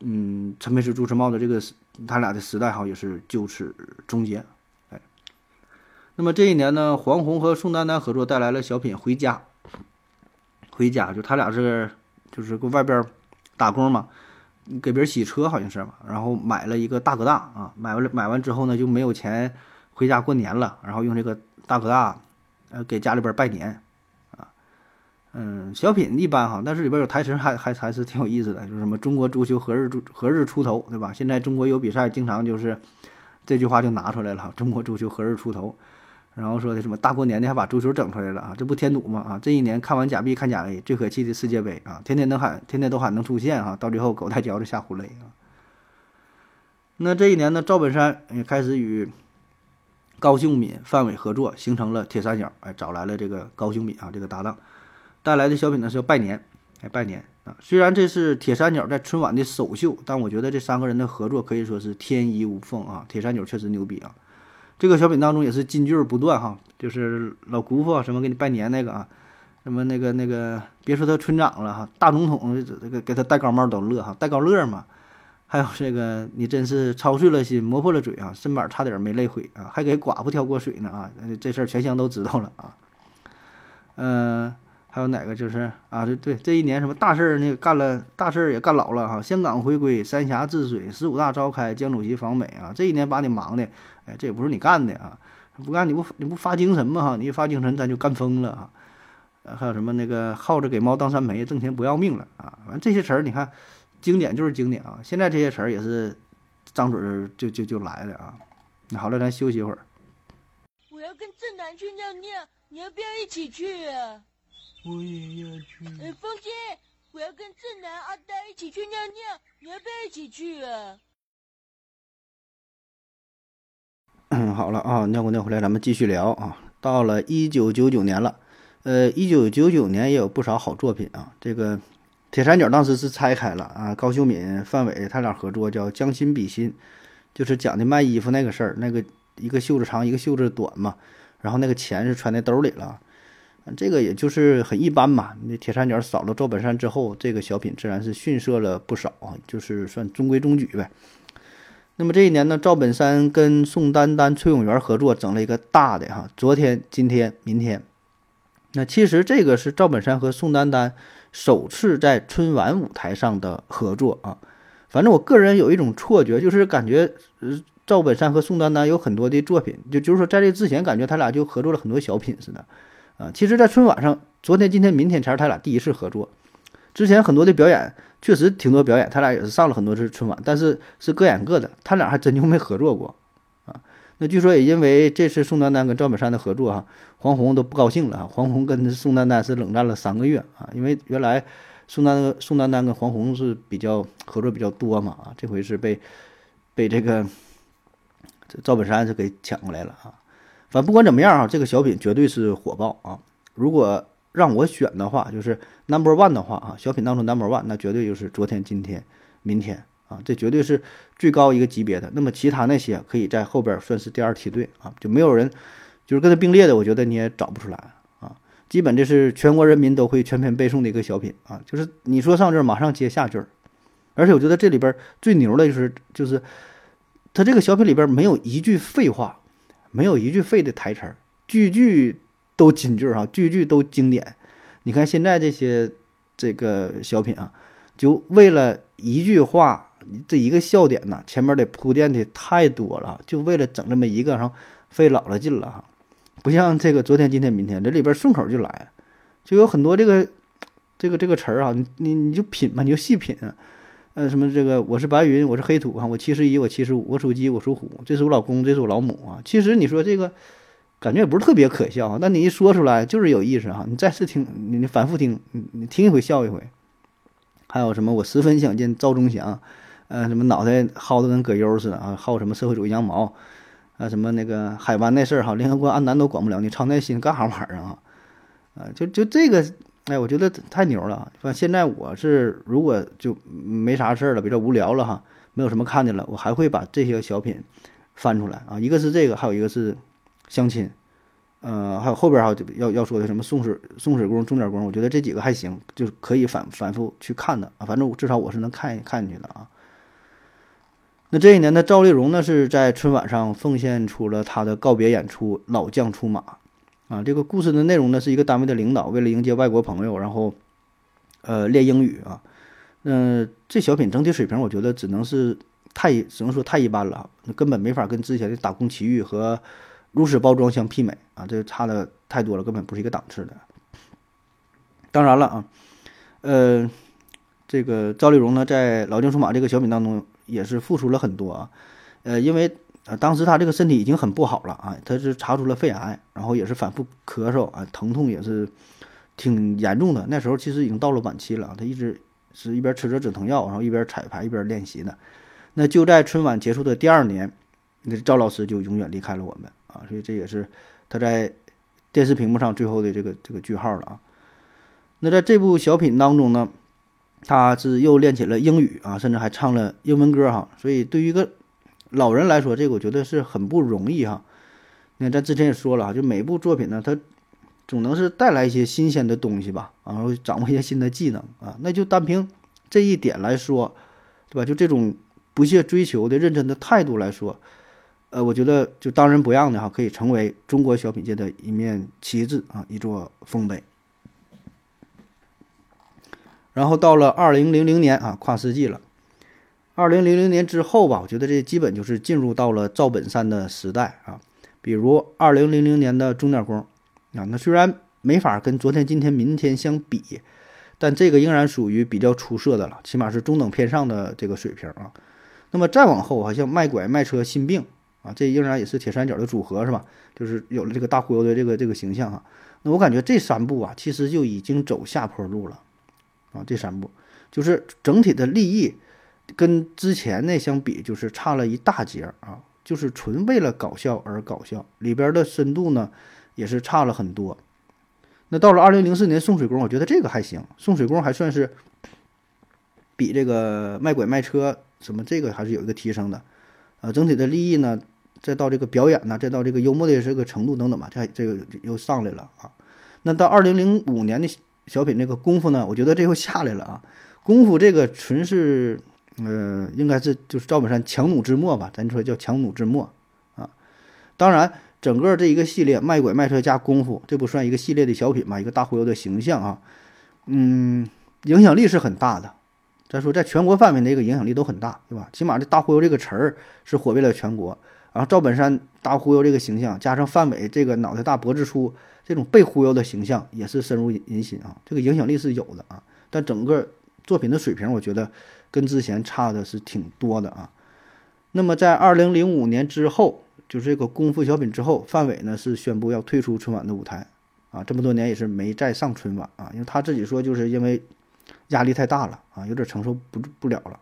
嗯，陈佩斯、朱时茂的这个他俩的时代哈也是就此终结。哎，那么这一年呢，黄宏和宋丹丹合作带来了小品《回家》，回家就他俩是。就是搁外边打工嘛，给别人洗车好像是嘛，然后买了一个大哥大啊，买完了买完之后呢就没有钱回家过年了，然后用这个大哥大呃给家里边拜年，嗯，小品一般哈，但是里边有台词还还还是挺有意思的，就是什么中国足球何日出何日出头，对吧？现在中国有比赛，经常就是这句话就拿出来了，中国足球何日出头。然后说的什么大过年的还把足球整出来了啊，这不添堵吗？啊，这一年看完假币看假 A，最可气的世界杯啊，天天能喊，天天都喊能出现哈，到最后狗带嚼着下胡雷啊。那这一年呢，赵本山也开始与高秀敏、范伟合作，形成了铁三角，哎，找来了这个高秀敏啊这个搭档，带来的小品呢是要拜年，哎，拜年啊。虽然这是铁三角在春晚的首秀，但我觉得这三个人的合作可以说是天衣无缝啊，铁三角确实牛逼啊。这个小品当中也是金句不断哈，就是老姑父什么给你拜年那个啊，什么那个那个别说他村长了哈，大总统这个给他戴高帽都乐哈，戴高乐嘛。还有这个你真是操碎了心，磨破了嘴啊，身板差点没累毁啊，还给寡妇挑过水呢啊，这事儿全乡都知道了啊。嗯。还有哪个就是啊？对对，这一年什么大事儿呢？干了大事儿也干老了哈。香港回归，三峡治水，十五大召开，江主席访美啊。这一年把你忙的，哎，这也不是你干的啊。不干你不你不发精神吗？哈，你一发精神咱就干疯了啊。还有什么那个耗着给猫当三陪，挣钱不要命了啊。反正这些词儿你看，经典就是经典啊。现在这些词儿也是张嘴就就就来了啊。好了，咱休息一会儿。我要跟正南去尿尿，你要不要一起去啊？我也要去。哎，风姐，我要跟正南、阿呆一起去尿尿，你要不要一起去啊？嗯，好了啊，尿过尿回来，咱们继续聊啊。到了一九九九年了，呃，一九九九年也有不少好作品啊。这个铁三角当时是拆开了啊，高秀敏、范伟他俩合作叫《将心比心》，就是讲的卖衣服那个事儿，那个一个袖子长，一个袖子短嘛，然后那个钱是揣在兜里了。这个也就是很一般嘛。那铁三角扫了赵本山之后，这个小品自然是逊色了不少啊，就是算中规中矩呗。那么这一年呢，赵本山跟宋丹丹、崔永元合作，整了一个大的哈。昨天、今天、明天。那其实这个是赵本山和宋丹丹首次在春晚舞台上的合作啊。反正我个人有一种错觉，就是感觉赵本山和宋丹丹有很多的作品，就就是说在这之前感觉他俩就合作了很多小品似的。啊，其实，在春晚上，昨天、今天、明天才是他俩第一次合作。之前很多的表演确实挺多表演，他俩也是上了很多次春晚，但是是各演各的，他俩还真就没合作过啊。那据说也因为这次宋丹丹跟赵本山的合作哈，黄宏都不高兴了啊。黄宏跟宋丹丹是冷战了三个月啊，因为原来宋丹宋丹丹跟黄宏是比较合作比较多嘛啊，这回是被被这个这赵本山是给抢过来了啊。反不管怎么样啊，这个小品绝对是火爆啊！如果让我选的话，就是 number one 的话啊，小品当中 number one，那绝对就是昨天、今天、明天啊，这绝对是最高一个级别的。那么其他那些可以在后边算是第二梯队啊，就没有人就是跟他并列的，我觉得你也找不出来啊。基本这是全国人民都会全篇背诵的一个小品啊，就是你说上句马上接下句，而且我觉得这里边最牛的就是就是他这个小品里边没有一句废话。没有一句废的台词儿，句句都金句儿哈，句句都经典。你看现在这些这个小品啊，就为了一句话，这一个笑点呢，前面得铺垫的太多了，就为了整这么一个，然后费老了劲了哈。不像这个昨天、今天、明天，这里边顺口就来，就有很多这个这个这个词儿啊，你你你就品嘛，你就细品。呃，什么这个我是白云，我是黑土啊，我七十一，我七十五，我属鸡，我属虎，这是我老公，这是我老母啊。其实你说这个感觉也不是特别可笑啊，但你一说出来就是有意思哈。你再次听，你反复听，你你听一回笑一回。还有什么我十分想见赵忠祥，呃，什么脑袋薅的跟葛优似的啊，薅什么社会主义羊毛啊，什么那个海湾那事儿哈，联合国安南都管不了，你操那心干啥玩意儿啊？啊，就就这个，哎，我觉得太牛了。反正现在我是如果就没啥事儿了，比较无聊了哈，没有什么看的了，我还会把这些小品翻出来啊。一个是这个，还有一个是相亲，呃，还有后边哈要要说的什么送水送水工、钟点工，我觉得这几个还行，就是可以反反复去看的啊。反正至少我是能看看进去的啊。那这一年的赵丽蓉呢，是在春晚上奉献出了她的告别演出《老将出马》啊。这个故事的内容呢，是一个单位的领导为了迎接外国朋友，然后呃练英语啊。嗯，这小品整体水平，我觉得只能是太只能说太一般了，那根本没法跟之前的《打工奇遇》和《如实包装》相媲美啊，这差的太多了，根本不是一个档次的。当然了啊，呃，这个赵丽蓉呢，在《老将出马》这个小品当中。也是付出了很多啊，呃，因为啊当时他这个身体已经很不好了啊，他是查出了肺癌，然后也是反复咳嗽啊，疼痛也是挺严重的。那时候其实已经到了晚期了，他一直是一边吃着止疼药，然后一边彩排一边练习的。那就在春晚结束的第二年，那赵老师就永远离开了我们啊，所以这也是他在电视屏幕上最后的这个这个句号了啊。那在这部小品当中呢？他是又练起了英语啊，甚至还唱了英文歌哈，所以对于一个老人来说，这个我觉得是很不容易哈。那咱之前也说了啊，就每部作品呢，它总能是带来一些新鲜的东西吧，然后掌握一些新的技能啊。那就单凭这一点来说，对吧？就这种不懈追求的认真的态度来说，呃，我觉得就当仁不让的哈，可以成为中国小品界的一面旗帜啊，一座丰碑。然后到了二零零零年啊，跨世纪了。二零零零年之后吧，我觉得这基本就是进入到了赵本山的时代啊。比如二零零零年的钟点工啊，那虽然没法跟昨天、今天、明天相比，但这个仍然属于比较出色的了，起码是中等偏上的这个水平啊。那么再往后，好像卖拐卖车、心病啊，这仍然也是铁三角的组合是吧？就是有了这个大忽悠的这个这个形象哈。那我感觉这三部啊，其实就已经走下坡路了。啊，这三部就是整体的立意跟之前那相比，就是差了一大截啊，就是纯为了搞笑而搞笑，里边的深度呢也是差了很多。那到了二零零四年送水工，我觉得这个还行，送水工还算是比这个卖拐卖车什么这个还是有一个提升的。呃，整体的立意呢，再到这个表演呢，再到这个幽默的这个程度等等吧，这这个又上来了啊。那到二零零五年的。小品这个功夫呢，我觉得这又下来了啊！功夫这个纯是，呃，应该是就是赵本山强弩之末吧，咱说叫强弩之末啊。当然，整个这一个系列卖拐卖车加功夫，这不算一个系列的小品嘛，一个大忽悠的形象啊，嗯，影响力是很大的。咱说在全国范围内，个影响力都很大，对吧？起码这大忽悠这个词儿是火遍了全国。然后赵本山大忽悠这个形象，加上范伟这个脑袋大脖子粗。这种被忽悠的形象也是深入人心啊，这个影响力是有的啊，但整个作品的水平，我觉得跟之前差的是挺多的啊。那么在二零零五年之后，就是这个功夫小品之后，范伟呢是宣布要退出春晚的舞台啊，这么多年也是没再上春晚啊，因为他自己说就是因为压力太大了啊，有点承受不不了了。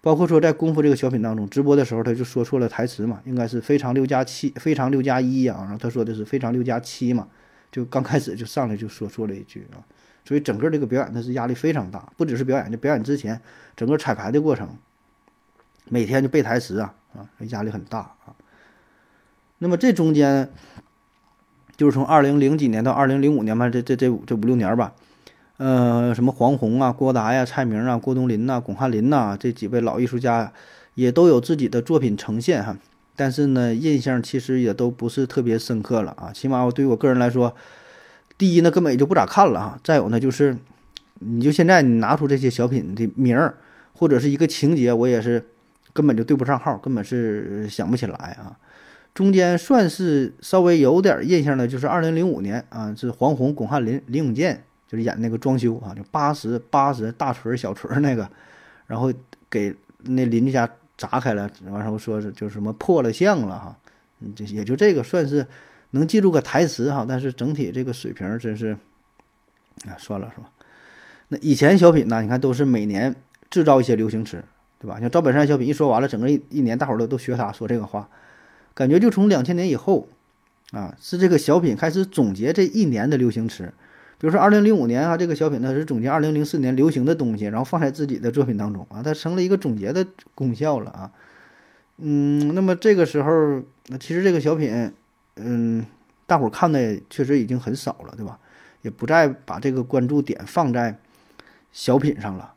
包括说在功夫这个小品当中直播的时候，他就说错了台词嘛，应该是非常六加七，非常六加一呀，然后他说的是非常六加七嘛，就刚开始就上来就说错了一句啊，所以整个这个表演它是压力非常大，不只是表演，就表演之前整个彩排的过程，每天就背台词啊啊，压力很大啊。那么这中间就是从二零零几年到二零零五年吧，这这这这五六年吧。呃，什么黄宏啊、郭达呀、蔡明啊、郭冬临呐、巩汉林呐，这几位老艺术家也都有自己的作品呈现哈。但是呢，印象其实也都不是特别深刻了啊。起码我对于我个人来说，第一呢，根本也就不咋看了哈。再有呢，就是你就现在你拿出这些小品的名儿或者是一个情节，我也是根本就对不上号，根本是想不起来啊。中间算是稍微有点印象的，就是二零零五年啊，是黄宏、巩汉林、林永健。就是演那个装修啊，就八十八十大锤小锤那个，然后给那邻居家砸开了，完后说是就什么破了相了哈，这也就这个算是能记住个台词哈，但是整体这个水平真是，啊算了是吧？那以前小品呢，你看都是每年制造一些流行词，对吧？像赵本山小品一说完了，整个一一年大伙儿都都学他说这个话，感觉就从两千年以后，啊，是这个小品开始总结这一年的流行词。比如说，二零零五年啊，这个小品呢是总结二零零四年流行的东西，然后放在自己的作品当中啊，它成了一个总结的功效了啊。嗯，那么这个时候，那其实这个小品，嗯，大伙儿看的确实已经很少了，对吧？也不再把这个关注点放在小品上了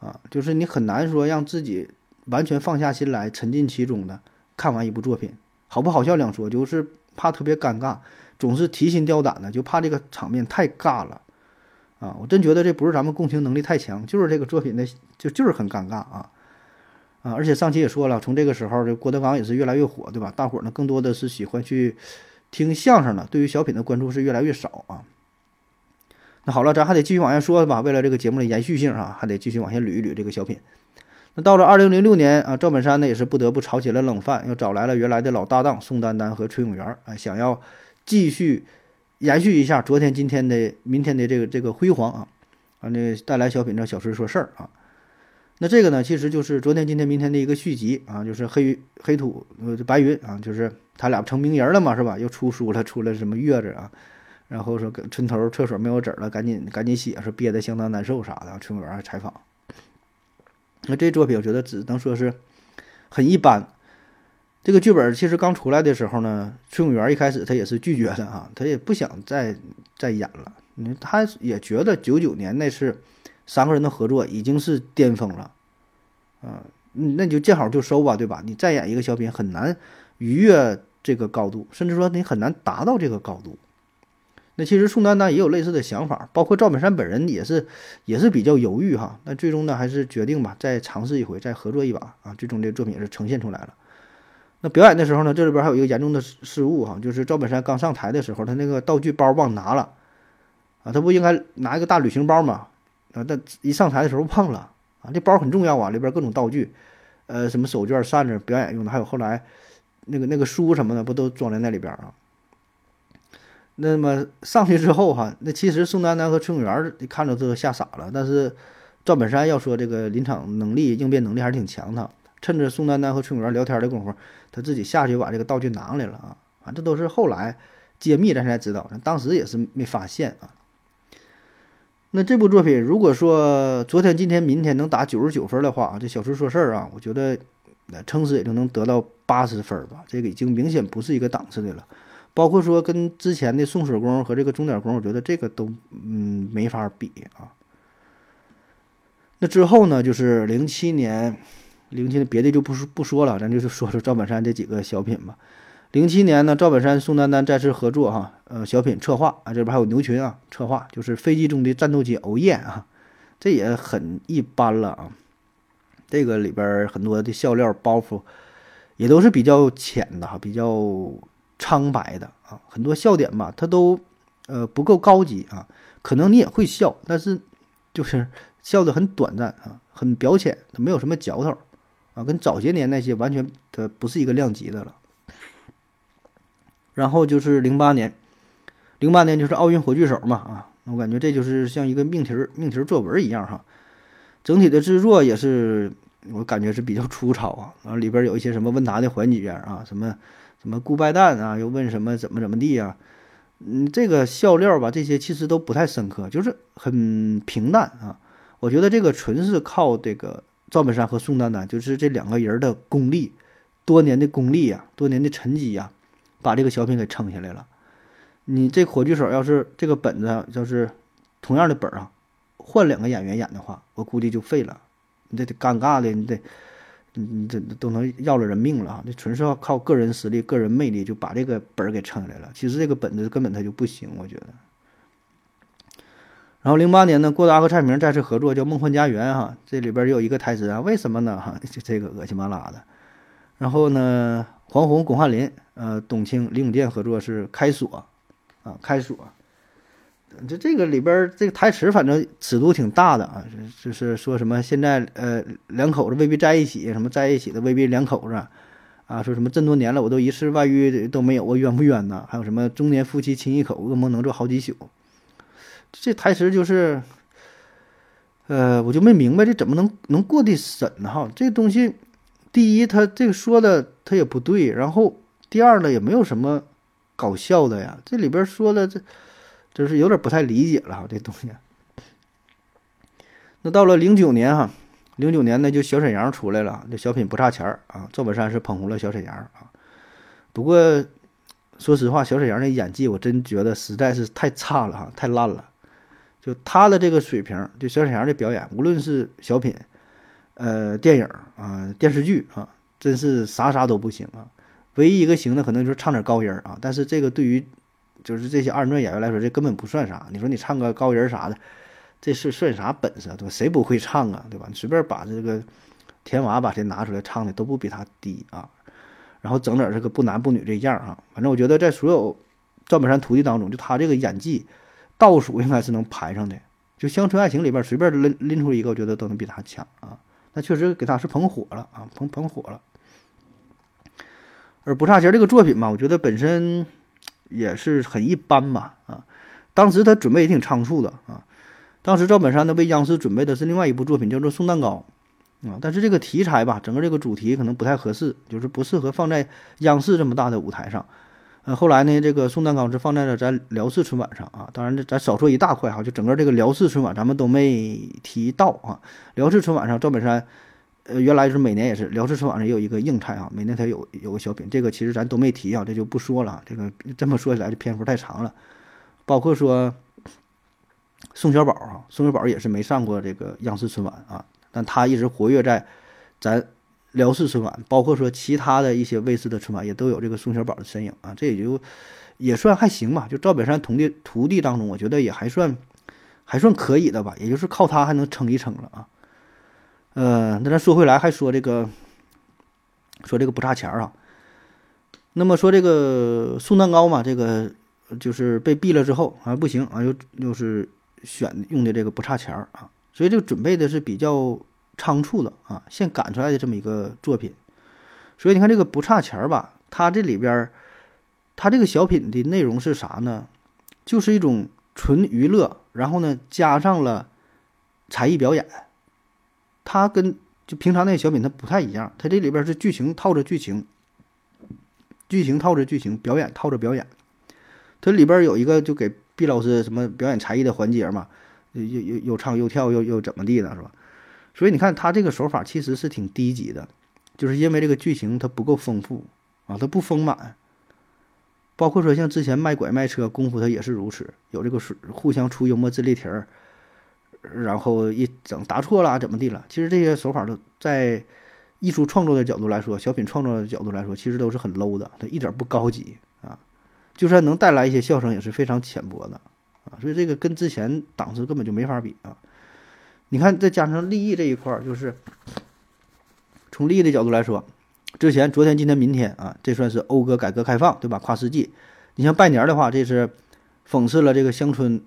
啊，就是你很难说让自己完全放下心来，沉浸其中的看完一部作品，好不好笑两说，就是怕特别尴尬。总是提心吊胆的，就怕这个场面太尬了，啊！我真觉得这不是咱们共情能力太强，就是这个作品的就就是很尴尬啊啊！而且上期也说了，从这个时候，这郭德纲也是越来越火，对吧？大伙儿呢更多的是喜欢去听相声了，对于小品的关注是越来越少啊。那好了，咱还得继续往下说吧，为了这个节目的延续性啊，还得继续往下捋一捋这个小品。那到了二零零六年啊，赵本山呢也是不得不炒起了冷饭，又找来了原来的老搭档宋丹丹和崔永元啊，想要。继续延续一下昨天、今天的、明天的这个这个辉煌啊，啊，那带来小品这小时说事儿啊，那这个呢，其实就是昨天、今天、明天的一个续集啊，就是黑黑土呃白云啊，就是他俩成名人了嘛，是吧？又出书了，出了什么月子啊，然后说村头厕所没有纸了，赶紧赶紧写，说憋得相当难受啥的。崔永元还采访，那这作品我觉得只能说是很一般。这个剧本其实刚出来的时候呢，崔永元一开始他也是拒绝的啊，他也不想再再演了。你他也觉得九九年那是三个人的合作已经是巅峰了，啊，那你就见好就收吧，对吧？你再演一个小品很难逾越这个高度，甚至说你很难达到这个高度。那其实宋丹丹也有类似的想法，包括赵本山本人也是也是比较犹豫哈。那最终呢，还是决定吧，再尝试一回，再合作一把啊。最终这个作品也是呈现出来了。那表演的时候呢，这里边还有一个严重的失误哈，就是赵本山刚上台的时候，他那个道具包忘拿了，啊，他不应该拿一个大旅行包嘛，啊，但一上台的时候忘了，啊，这包很重要啊，里边各种道具，呃，什么手绢、扇子，表演用的，还有后来那个那个书什么的，不都装在那里边啊？那么上去之后哈，那其实宋丹丹和崔永元看着都吓傻了，但是赵本山要说这个临场能力、应变能力还是挺强的。趁着宋丹丹和崔永元聊天的功夫，他自己下去把这个道具拿来了啊！啊，这都是后来揭秘咱才知道，当时也是没发现啊。那这部作品，如果说昨天、今天、明天能打九十九分的话，这小时说事儿啊，我觉得撑死也就能得到八十分吧。这个已经明显不是一个档次的了。包括说跟之前的送水工和这个钟点工，我觉得这个都嗯没法比啊。那之后呢，就是零七年。零七年别的就不说不说了，咱就是说说赵本山这几个小品吧。零七年呢，赵本山、宋丹丹再次合作哈，呃，小品策划啊，这边还有牛群啊，策划就是飞机中的战斗机欧燕啊，这也很一般了啊。这个里边很多的笑料包袱也都是比较浅的哈，比较苍白的啊，很多笑点吧，它都呃不够高级啊，可能你也会笑，但是就是笑得很短暂啊，很表浅，它没有什么嚼头。啊，跟早些年那些完全它不是一个量级的了。然后就是零八年，零八年就是奥运火炬手嘛啊，我感觉这就是像一个命题儿命题儿作文一样哈。整体的制作也是我感觉是比较粗糙啊，然后里边有一些什么问答的环节啊，什么什么顾拜旦啊，又问什么怎么怎么地啊，嗯，这个笑料吧，这些其实都不太深刻，就是很平淡啊。我觉得这个纯是靠这个。赵本山和宋丹丹就是这两个人的功力，多年的功力呀，多年的沉积呀，把这个小品给撑下来了。你这火炬手要是这个本子要是同样的本啊，换两个演员演的话，我估计就废了。你这得尴尬的，你得，你这都能要了人命了啊！这纯是要靠个人实力、个人魅力就把这个本儿给撑下来了。其实这个本子根本它就不行，我觉得。然后零八年呢，郭达和蔡明再次合作，叫《梦幻家园》哈，这里边有一个台词啊，为什么呢？哈，就 这个恶心巴拉的。然后呢，黄宏、巩汉林、呃，董卿、李永健合作是《开锁》，啊，《开锁》。这这个里边这个台词反正尺度挺大的啊，就是说什么现在呃两口子未必在一起，什么在一起的未必两口子，啊，说什么这么多年了我都一次外遇都没有，我冤不冤呢？还有什么中年夫妻亲一口，噩梦能做好几宿。这台词就是，呃，我就没明白这怎么能能过的审呢？哈，这东西，第一，他这个说的他也不对，然后第二呢，也没有什么搞笑的呀？这里边说的这，就是有点不太理解了哈，这东西。那到了零九年哈，零九年呢就小沈阳出来了，这小品不差钱儿啊，赵本山是捧红了小沈阳啊。不过说实话，小沈阳的演技我真觉得实在是太差了哈，太烂了。就他的这个水平，就小沈阳的表演，无论是小品、呃电影啊、电视剧啊，真是啥啥都不行啊。唯一一个行的可能就是唱点高音儿啊，但是这个对于就是这些二人转演员来说，这根本不算啥。你说你唱个高音儿啥的，这是算啥本事啊？对吧？谁不会唱啊？对吧？你随便把这个田娃把谁拿出来唱的都不比他低啊。然后整点这个不男不女这样儿哈，反正我觉得在所有赵本山徒弟当中，就他这个演技。倒数应该是能排上的，就《乡村爱情》里边随便拎拎出一个，我觉得都能比他强啊。那确实给他是捧火了啊，捧捧火了。而不差钱这个作品嘛，我觉得本身也是很一般吧啊。当时他准备也挺仓促的啊。当时赵本山呢为央视准备的是另外一部作品，叫做《送蛋糕》啊，但是这个题材吧，整个这个主题可能不太合适，就是不适合放在央视这么大的舞台上。呃，后来呢，这个送蛋糕是放在了咱辽视春晚上啊。当然，咱少说一大块哈，就整个这个辽视春晚咱们都没提到啊。辽视春晚上，赵本山，呃，原来是每年也是辽视春晚上也有一个硬菜啊，每年他有有个小品，这个其实咱都没提啊，这就不说了。这个这么说起来，这篇幅太长了。包括说宋小宝啊，宋小宝也是没上过这个央视春晚啊，但他一直活跃在咱。辽视春晚，包括说其他的一些卫视的春晚，也都有这个宋小宝的身影啊，这也就也算还行吧。就赵本山徒弟徒弟当中，我觉得也还算还算可以的吧，也就是靠他还能撑一撑了啊。呃，那咱说回来，还说这个说这个不差钱儿啊。那么说这个送蛋糕嘛，这个就是被毙了之后啊，不行啊，又又是选用的这个不差钱儿啊，所以这个准备的是比较。仓促的啊，现赶出来的这么一个作品，所以你看这个不差钱儿吧，它这里边儿，它这个小品的内容是啥呢？就是一种纯娱乐，然后呢加上了才艺表演。它跟就平常那个小品它不太一样，它这里边是剧情套着剧情，剧情套着剧情，表演套着表演。它里边有一个就给毕老师什么表演才艺的环节嘛，又又又唱又跳又又怎么地的，是吧？所以你看他这个手法其实是挺低级的，就是因为这个剧情它不够丰富啊，它不丰满。包括说像之前卖拐卖车功夫，它也是如此，有这个是互相出幽默自立题儿，然后一整答错了怎么地了。其实这些手法都在艺术创作的角度来说，小品创作的角度来说，其实都是很 low 的，它一点不高级啊。就算能带来一些笑声，也是非常浅薄的啊。所以这个跟之前档次根本就没法比啊。你看，再加上利益这一块儿，就是从利益的角度来说，之前、昨天、今天、明天啊，这算是讴歌改革开放，对吧？跨世纪。你像拜年的话，这是讽刺了这个乡村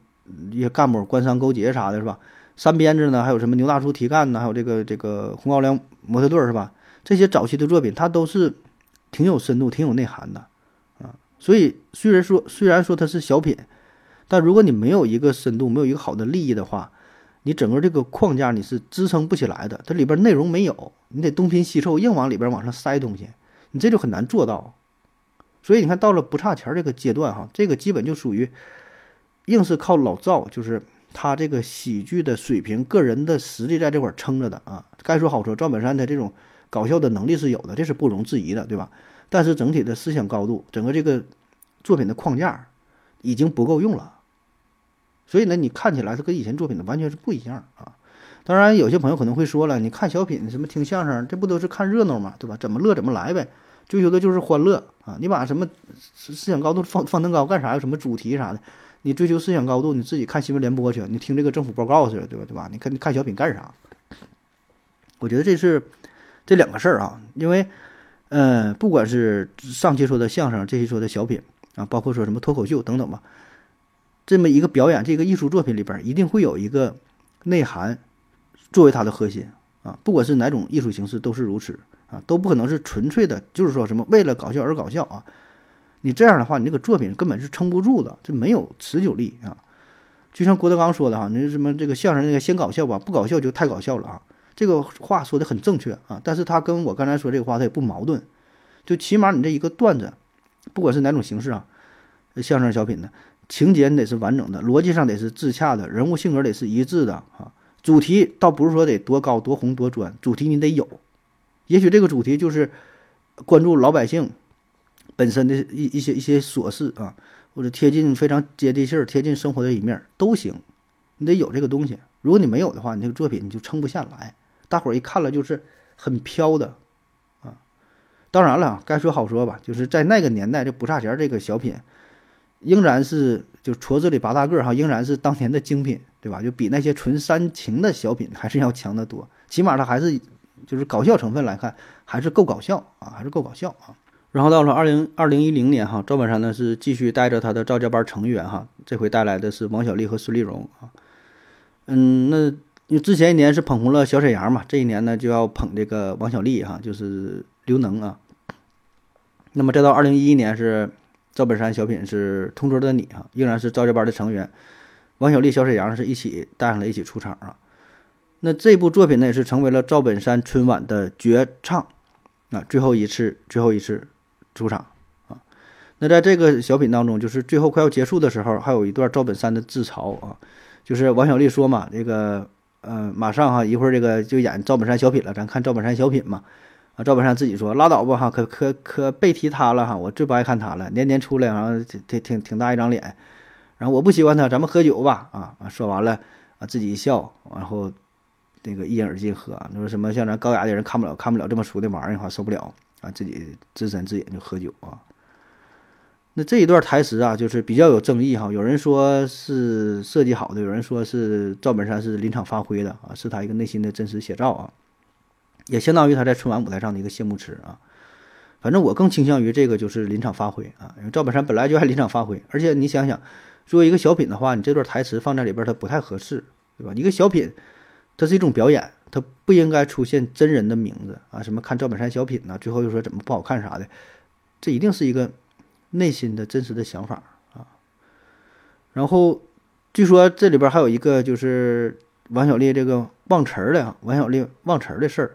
一些干部官商勾结啥的，是吧？三鞭子呢，还有什么牛大叔提干呢？还有这个这个红高粱模特队是吧？这些早期的作品，它都是挺有深度、挺有内涵的啊。所以虽然说虽然说它是小品，但如果你没有一个深度，没有一个好的利益的话，你整个这个框架你是支撑不起来的，它里边内容没有，你得东拼西凑，硬往里边往上塞东西，你这就很难做到。所以你看到了不差钱这个阶段哈，这个基本就属于硬是靠老赵，就是他这个喜剧的水平、个人的实力在这块撑着的啊。该说好说，赵本山的这种搞笑的能力是有的，这是不容置疑的，对吧？但是整体的思想高度，整个这个作品的框架已经不够用了。所以呢，你看起来它跟以前作品的完全是不一样啊。当然，有些朋友可能会说了，你看小品什么听相声，这不都是看热闹嘛，对吧？怎么乐怎么来呗，追求的就是欢乐啊。你把什么思想高度放放登高干啥？有什么主题啥的？你追求思想高度，你自己看新闻联播去，你听这个政府报告去，对吧？对吧？你看你看小品干啥？我觉得这是这两个事儿啊，因为，呃，不管是上期说的相声，这期说的小品啊，包括说什么脱口秀等等吧。这么一个表演，这个艺术作品里边一定会有一个内涵作为它的核心啊，不管是哪种艺术形式都是如此啊，都不可能是纯粹的，就是说什么为了搞笑而搞笑啊。你这样的话，你这个作品根本是撑不住的，这没有持久力啊。就像郭德纲说的哈，那什么这个相声那个先搞笑吧，不搞笑就太搞笑了啊。这个话说的很正确啊，但是他跟我刚才说这个话他也不矛盾，就起码你这一个段子，不管是哪种形式啊。相声小品的，情节你得是完整的，逻辑上得是自洽的，人物性格得是一致的啊。主题倒不是说得多高多红多专，主题你得有。也许这个主题就是关注老百姓本身的一一些一些琐事啊，或者贴近非常接地气儿、贴近生活的一面都行。你得有这个东西，如果你没有的话，你这个作品你就撑不下来。大伙儿一看了就是很飘的啊。当然了，该说好说吧，就是在那个年代，这不差钱这个小品，仍然是就矬子里拔大个儿哈，仍然是当年的精品，对吧？就比那些纯煽情的小品还是要强得多。起码它还是就是搞笑成分来看，还是够搞笑啊，还是够搞笑啊。然后到了二零二零一零年哈，赵本山呢是继续带着他的赵家班成员哈，这回带来的是王小利和孙丽荣啊。嗯，那因为之前一年是捧红了小沈阳嘛，这一年呢就要捧这个王小利哈，就是刘能啊。那么再到二零一一年是赵本山小品是《同桌的你》哈，仍然是赵家班的成员，王小利、小沈阳是一起带上来一起出场啊。那这部作品呢也是成为了赵本山春晚的绝唱啊，最后一次最后一次出场啊。那在这个小品当中，就是最后快要结束的时候，还有一段赵本山的自嘲啊。就是王小利说嘛，这个，呃，马上哈，一会儿这个就演赵本山小品了，咱看赵本山小品嘛。啊，赵本山自己说拉倒吧哈，可可可别提他了哈，我最不爱看他了，年年出来，然后挺挺挺大一张脸，然后我不喜欢他，咱们喝酒吧啊啊，说完了啊，自己一笑，然后那个一饮而尽喝，你说什么像咱高雅的人看不了看不了这么俗的玩意儿哈，受不了啊，自己自斟自饮就喝酒啊。那这一段台词啊，就是比较有争议哈。有人说是设计好的，有人说是赵本山是临场发挥的啊，是他一个内心的真实写照啊，也相当于他在春晚舞台上的一个谢幕词啊。反正我更倾向于这个就是临场发挥啊，因为赵本山本来就爱临场发挥，而且你想想，作为一个小品的话，你这段台词放在里边它不太合适，对吧？一个小品，它是一种表演，它不应该出现真人的名字啊，什么看赵本山小品呢？最后又说怎么不好看啥的，这一定是一个。内心的真实的想法啊，然后据说这里边还有一个就是王小利这个忘词儿的，王小利忘词儿的事儿，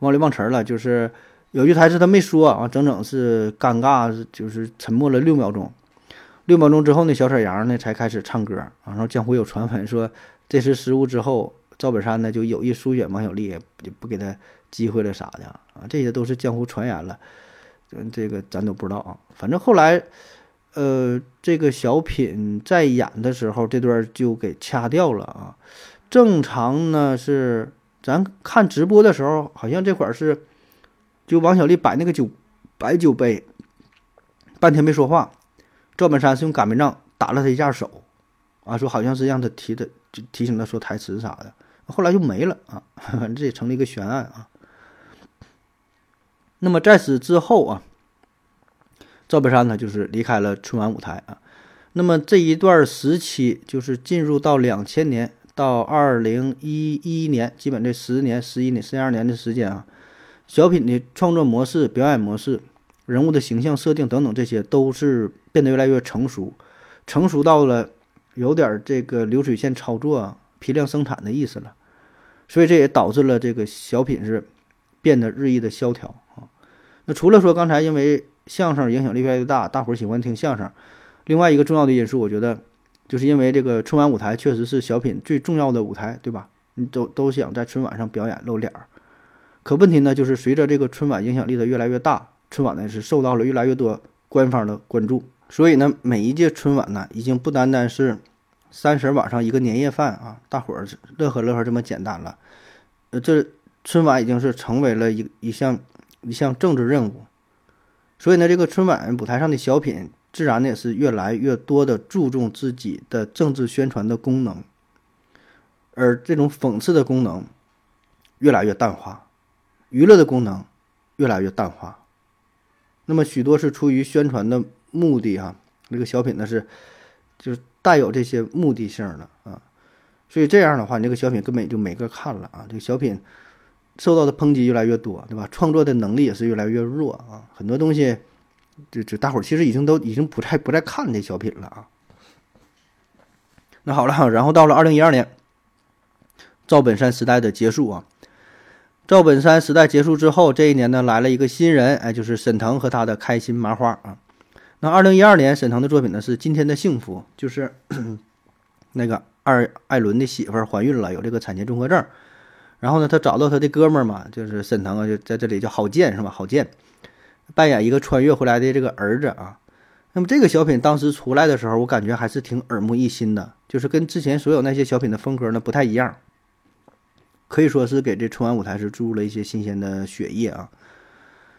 王小利忘词儿了，就是有句台词他没说啊，整整是尴尬，就是沉默了六秒钟，六秒钟之后呢，小沈阳呢才开始唱歌啊，然后江湖有传闻说这次失误之后，赵本山呢就有意疏远王小利，也不给他机会了啥的啊，这些都是江湖传言了。嗯，这个咱都不知道啊。反正后来，呃，这个小品在演的时候，这段就给掐掉了啊。正常呢是咱看直播的时候，好像这会儿是就王小利摆那个酒摆酒杯，半天没说话。赵本山是用擀面杖打了他一下手，啊，说好像是让他提的，就提醒他说台词啥的。后来就没了啊，反 正这也成了一个悬案啊。那么在此之后啊，赵本山呢就是离开了春晚舞台啊。那么这一段时期就是进入到两千年到二零一一年，基本这十年、十一年、十二年的时间啊，小品的创作模式、表演模式、人物的形象设定等等，这些都是变得越来越成熟，成熟到了有点这个流水线操作、批量生产的意思了。所以这也导致了这个小品是变得日益的萧条啊。那除了说刚才因为相声影响力越来越大，大伙儿喜欢听相声，另外一个重要的因素，我觉得就是因为这个春晚舞台确实是小品最重要的舞台，对吧？你都都想在春晚上表演露脸儿，可问题呢，就是随着这个春晚影响力的越来越大，春晚呢是受到了越来越多官方的关注，所以呢，每一届春晚呢，已经不单单是三十晚上一个年夜饭啊，大伙儿乐呵乐呵这么简单了，呃，这春晚已经是成为了一一项。一项政治任务，所以呢，这个春晚舞台上的小品，自然呢也是越来越多的注重自己的政治宣传的功能，而这种讽刺的功能越来越淡化，娱乐的功能越来越淡化。那么许多是出于宣传的目的哈，这个小品呢是就是带有这些目的性的啊，所以这样的话，你这个小品根本就没个看了啊，这个小品。受到的抨击越来越多，对吧？创作的能力也是越来越弱啊！很多东西，就就大伙儿其实已经都已经不再不再看这小品了啊。那好了，然后到了二零一二年，赵本山时代的结束啊。赵本山时代结束之后，这一年呢来了一个新人，哎，就是沈腾和他的开心麻花啊。那二零一二年，沈腾的作品呢是《今天的幸福》，就是 那个二艾伦的媳妇儿怀孕了，有这个产前综合症。然后呢，他找到他的哥们儿嘛，就是沈腾啊，就在这里叫郝建是吧？郝建扮演一个穿越回来的这个儿子啊。那么这个小品当时出来的时候，我感觉还是挺耳目一新的，就是跟之前所有那些小品的风格呢不太一样，可以说是给这春晚舞台是注入了一些新鲜的血液啊。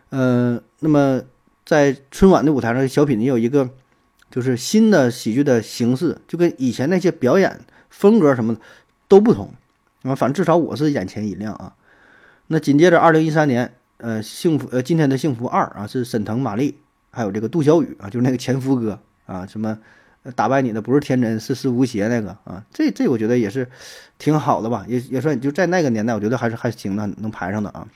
呃，那么在春晚的舞台上，小品也有一个就是新的喜剧的形式，就跟以前那些表演风格什么的都不同啊。反正至少我是眼前一亮啊。那紧接着二零一三年，呃，幸福呃今天的幸福二啊是沈腾、马丽。还有这个杜小雨啊，就是那个前夫哥啊，什么打败你的不是天真，是是吴邪那个啊，这这我觉得也是挺好的吧，也也算就在那个年代，我觉得还是还行的，能排上的啊。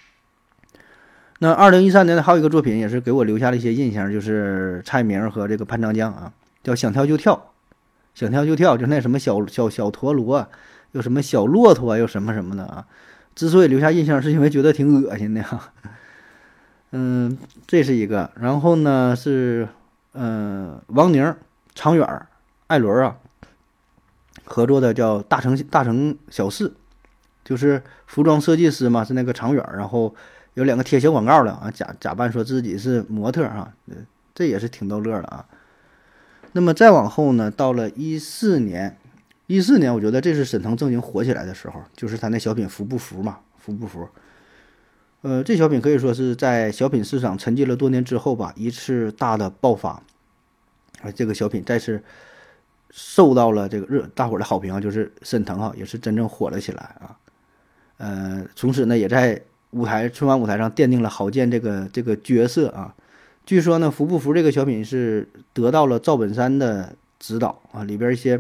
那二零一三年的还有一个作品也是给我留下了一些印象，就是蔡明和这个潘长江啊，叫想跳就跳，想跳就跳，就那什么小小小陀螺，又什么小骆驼，啊又什么什么的啊。之所以留下印象，是因为觉得挺恶心的哈。嗯，这是一个，然后呢是，呃，王宁、常远、艾伦啊合作的叫《大城大城小事》，就是服装设计师嘛，是那个常远，然后有两个贴小广告的啊，假假扮说自己是模特哈，这也是挺逗乐的啊。那么再往后呢，到了一四年，一四年我觉得这是沈腾正经火起来的时候，就是他那小品服不服嘛，服不服？呃，这小品可以说是在小品市场沉寂了多年之后吧，一次大的爆发。啊，这个小品再次受到了这个热大伙的好评啊，就是沈腾啊也是真正火了起来啊。呃，从此呢，也在舞台春晚舞台上奠定了郝建这个这个角色啊。据说呢，《服不服》这个小品是得到了赵本山的指导啊，里边一些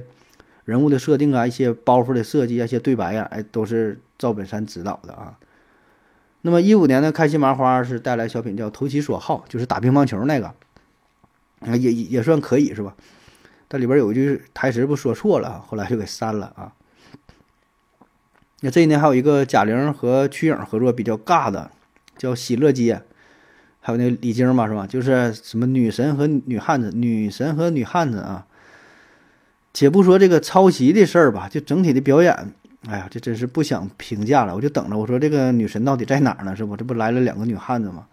人物的设定啊，一些包袱的设计啊，一些对白呀，哎，都是赵本山指导的啊。那么一五年的开心麻花是带来小品叫投其所好，就是打乒乓球那个，也也算可以是吧？它里边有一句台词不说错了，后来就给删了啊。那这一年还有一个贾玲和瞿颖合作比较尬的，叫喜乐街，还有那李菁嘛是吧？就是什么女神和女汉子，女神和女汉子啊。且不说这个抄袭的事儿吧，就整体的表演。哎呀，这真是不想评价了，我就等着。我说这个女神到底在哪儿呢？是不？这不来了两个女汉子吗？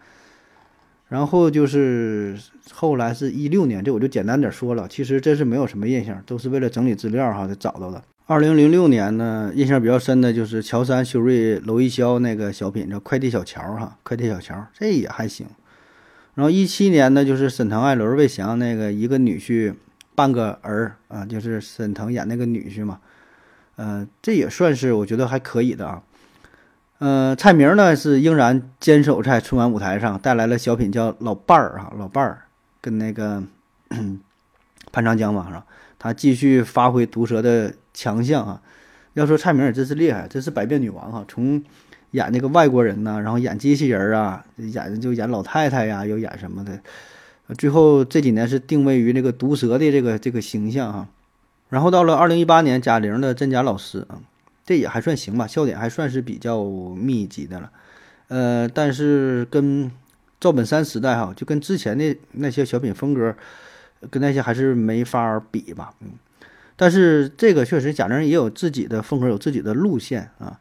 然后就是后来是一六年，这我就简单点说了。其实真是没有什么印象，都是为了整理资料哈才找到的。二零零六年呢，印象比较深的就是乔杉、修睿、娄艺潇那个小品叫《快递小乔》哈，《快递小乔》这也还行。然后一七年呢，就是沈腾、艾伦、魏翔那个一个女婿半个儿啊，就是沈腾演那个女婿嘛。呃，这也算是我觉得还可以的啊。呃，蔡明呢是仍然坚守在春晚舞台上，带来了小品叫《老伴儿》啊，老伴儿跟那个 潘长江嘛是吧？他继续发挥毒舌的强项啊。要说蔡明也真是厉害，真是百变女王哈。从演那个外国人呐，然后演机器人啊，演就演老太太呀，又演什么的。最后这几年是定位于那个毒舌的这个这个形象哈。然后到了二零一八年，贾玲的《真假老师》啊，这也还算行吧，笑点还算是比较密集的了。呃，但是跟赵本山时代哈，就跟之前的那些小品风格，跟那些还是没法比吧。嗯，但是这个确实贾玲也有自己的风格，有自己的路线啊。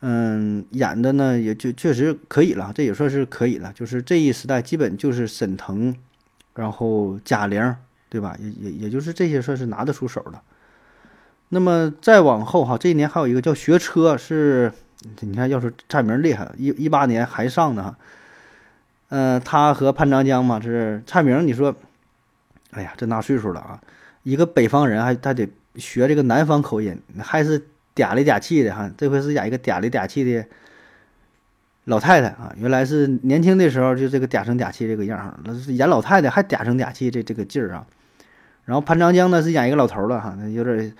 嗯，演的呢也就确实可以了，这也算是可以了。就是这一时代基本就是沈腾，然后贾玲。对吧？也也也就是这些算是拿得出手的。那么再往后哈，这一年还有一个叫学车，是你看，要是蔡明厉害，一一八年还上呢哈。嗯，他和潘长江嘛，是蔡明。你说，哎呀，这大岁数了啊，一个北方人还他得学这个南方口音，还是嗲里嗲气的哈。这回是演一个嗲里嗲气的。老太太啊，原来是年轻的时候就这个嗲声嗲气这个样儿，那是演老太太还嗲声嗲气这这个劲儿啊。然后潘长江呢是演一个老头了哈，那有点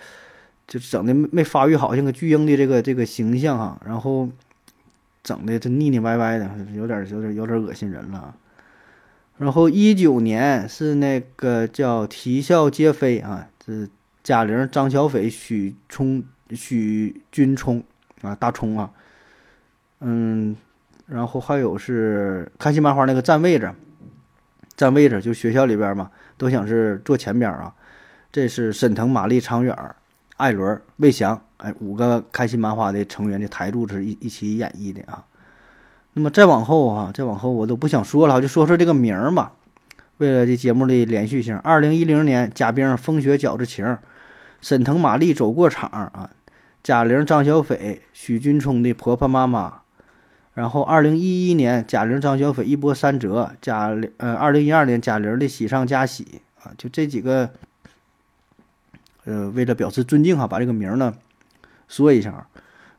就整的没发育好，像个巨婴的这个这个形象哈。然后整的这腻腻歪歪的，有点有点有点恶心人了。然后一九年是那个叫《啼笑皆非》啊，是贾玲、张小斐、许冲、许君冲啊，大冲啊，嗯。然后还有是开心麻花那个占位置，占位置就学校里边嘛，都想是坐前边啊。这是沈腾、马丽、常远、艾伦、魏翔，哎，五个开心麻花的成员的台柱子一一起演绎的啊。那么再往后啊，再往后我都不想说了，就说说这个名儿吧。为了这节目的连续性，二零一零年贾冰《风雪饺子情》，沈腾、马丽走过场啊，贾玲、张小斐、许君聪的婆婆妈妈。然后，二零一一年，贾玲、张小斐一波三折。贾，呃，二零一二年，贾玲的喜上加喜啊，就这几个，呃，为了表示尊敬哈，把这个名儿呢说一下。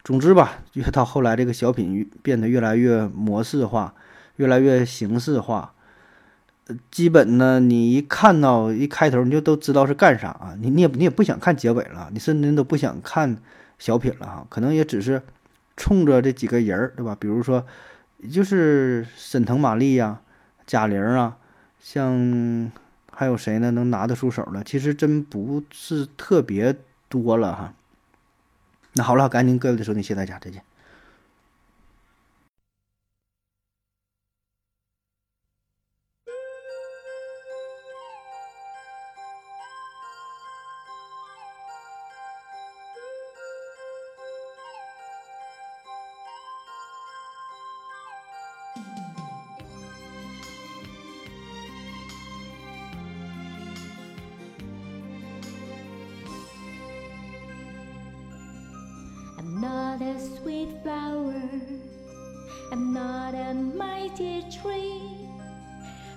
总之吧，越到后来，这个小品变得越来越模式化，越来越形式化。呃基本呢，你一看到一开头，你就都知道是干啥啊，你你也你也不想看结尾了，你甚至都不想看小品了哈，可能也只是。冲着这几个人儿，对吧？比如说，就是沈腾、马丽呀、贾玲啊，像还有谁呢？能拿得出手的，其实真不是特别多了哈。那好了，赶紧各位的收听，谢谢大家，再见。Not a sweet flower. I'm not a mighty tree.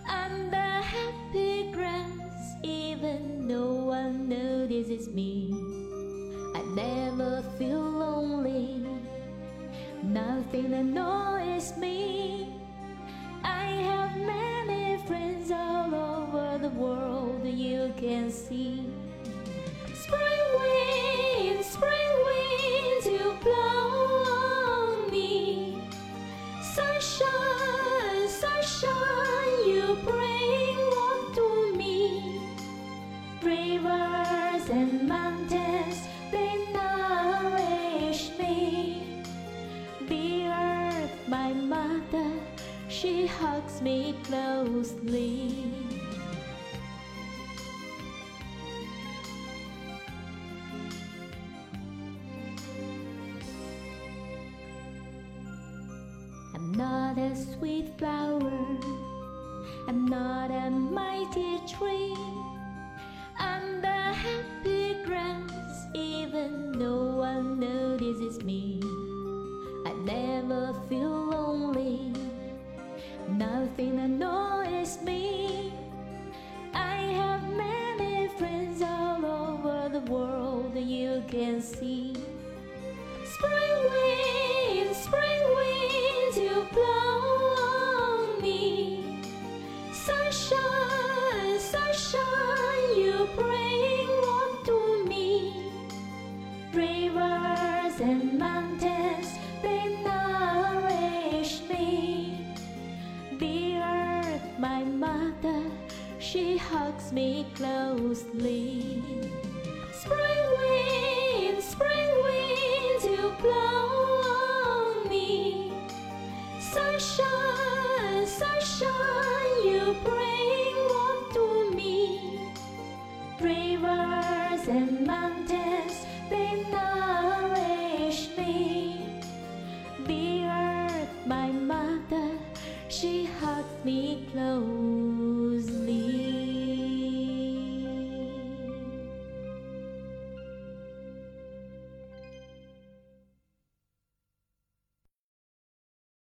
I'm the happy grass, even no one notices me. I never feel lonely. Nothing annoys me. I have many friends all over the world you can see.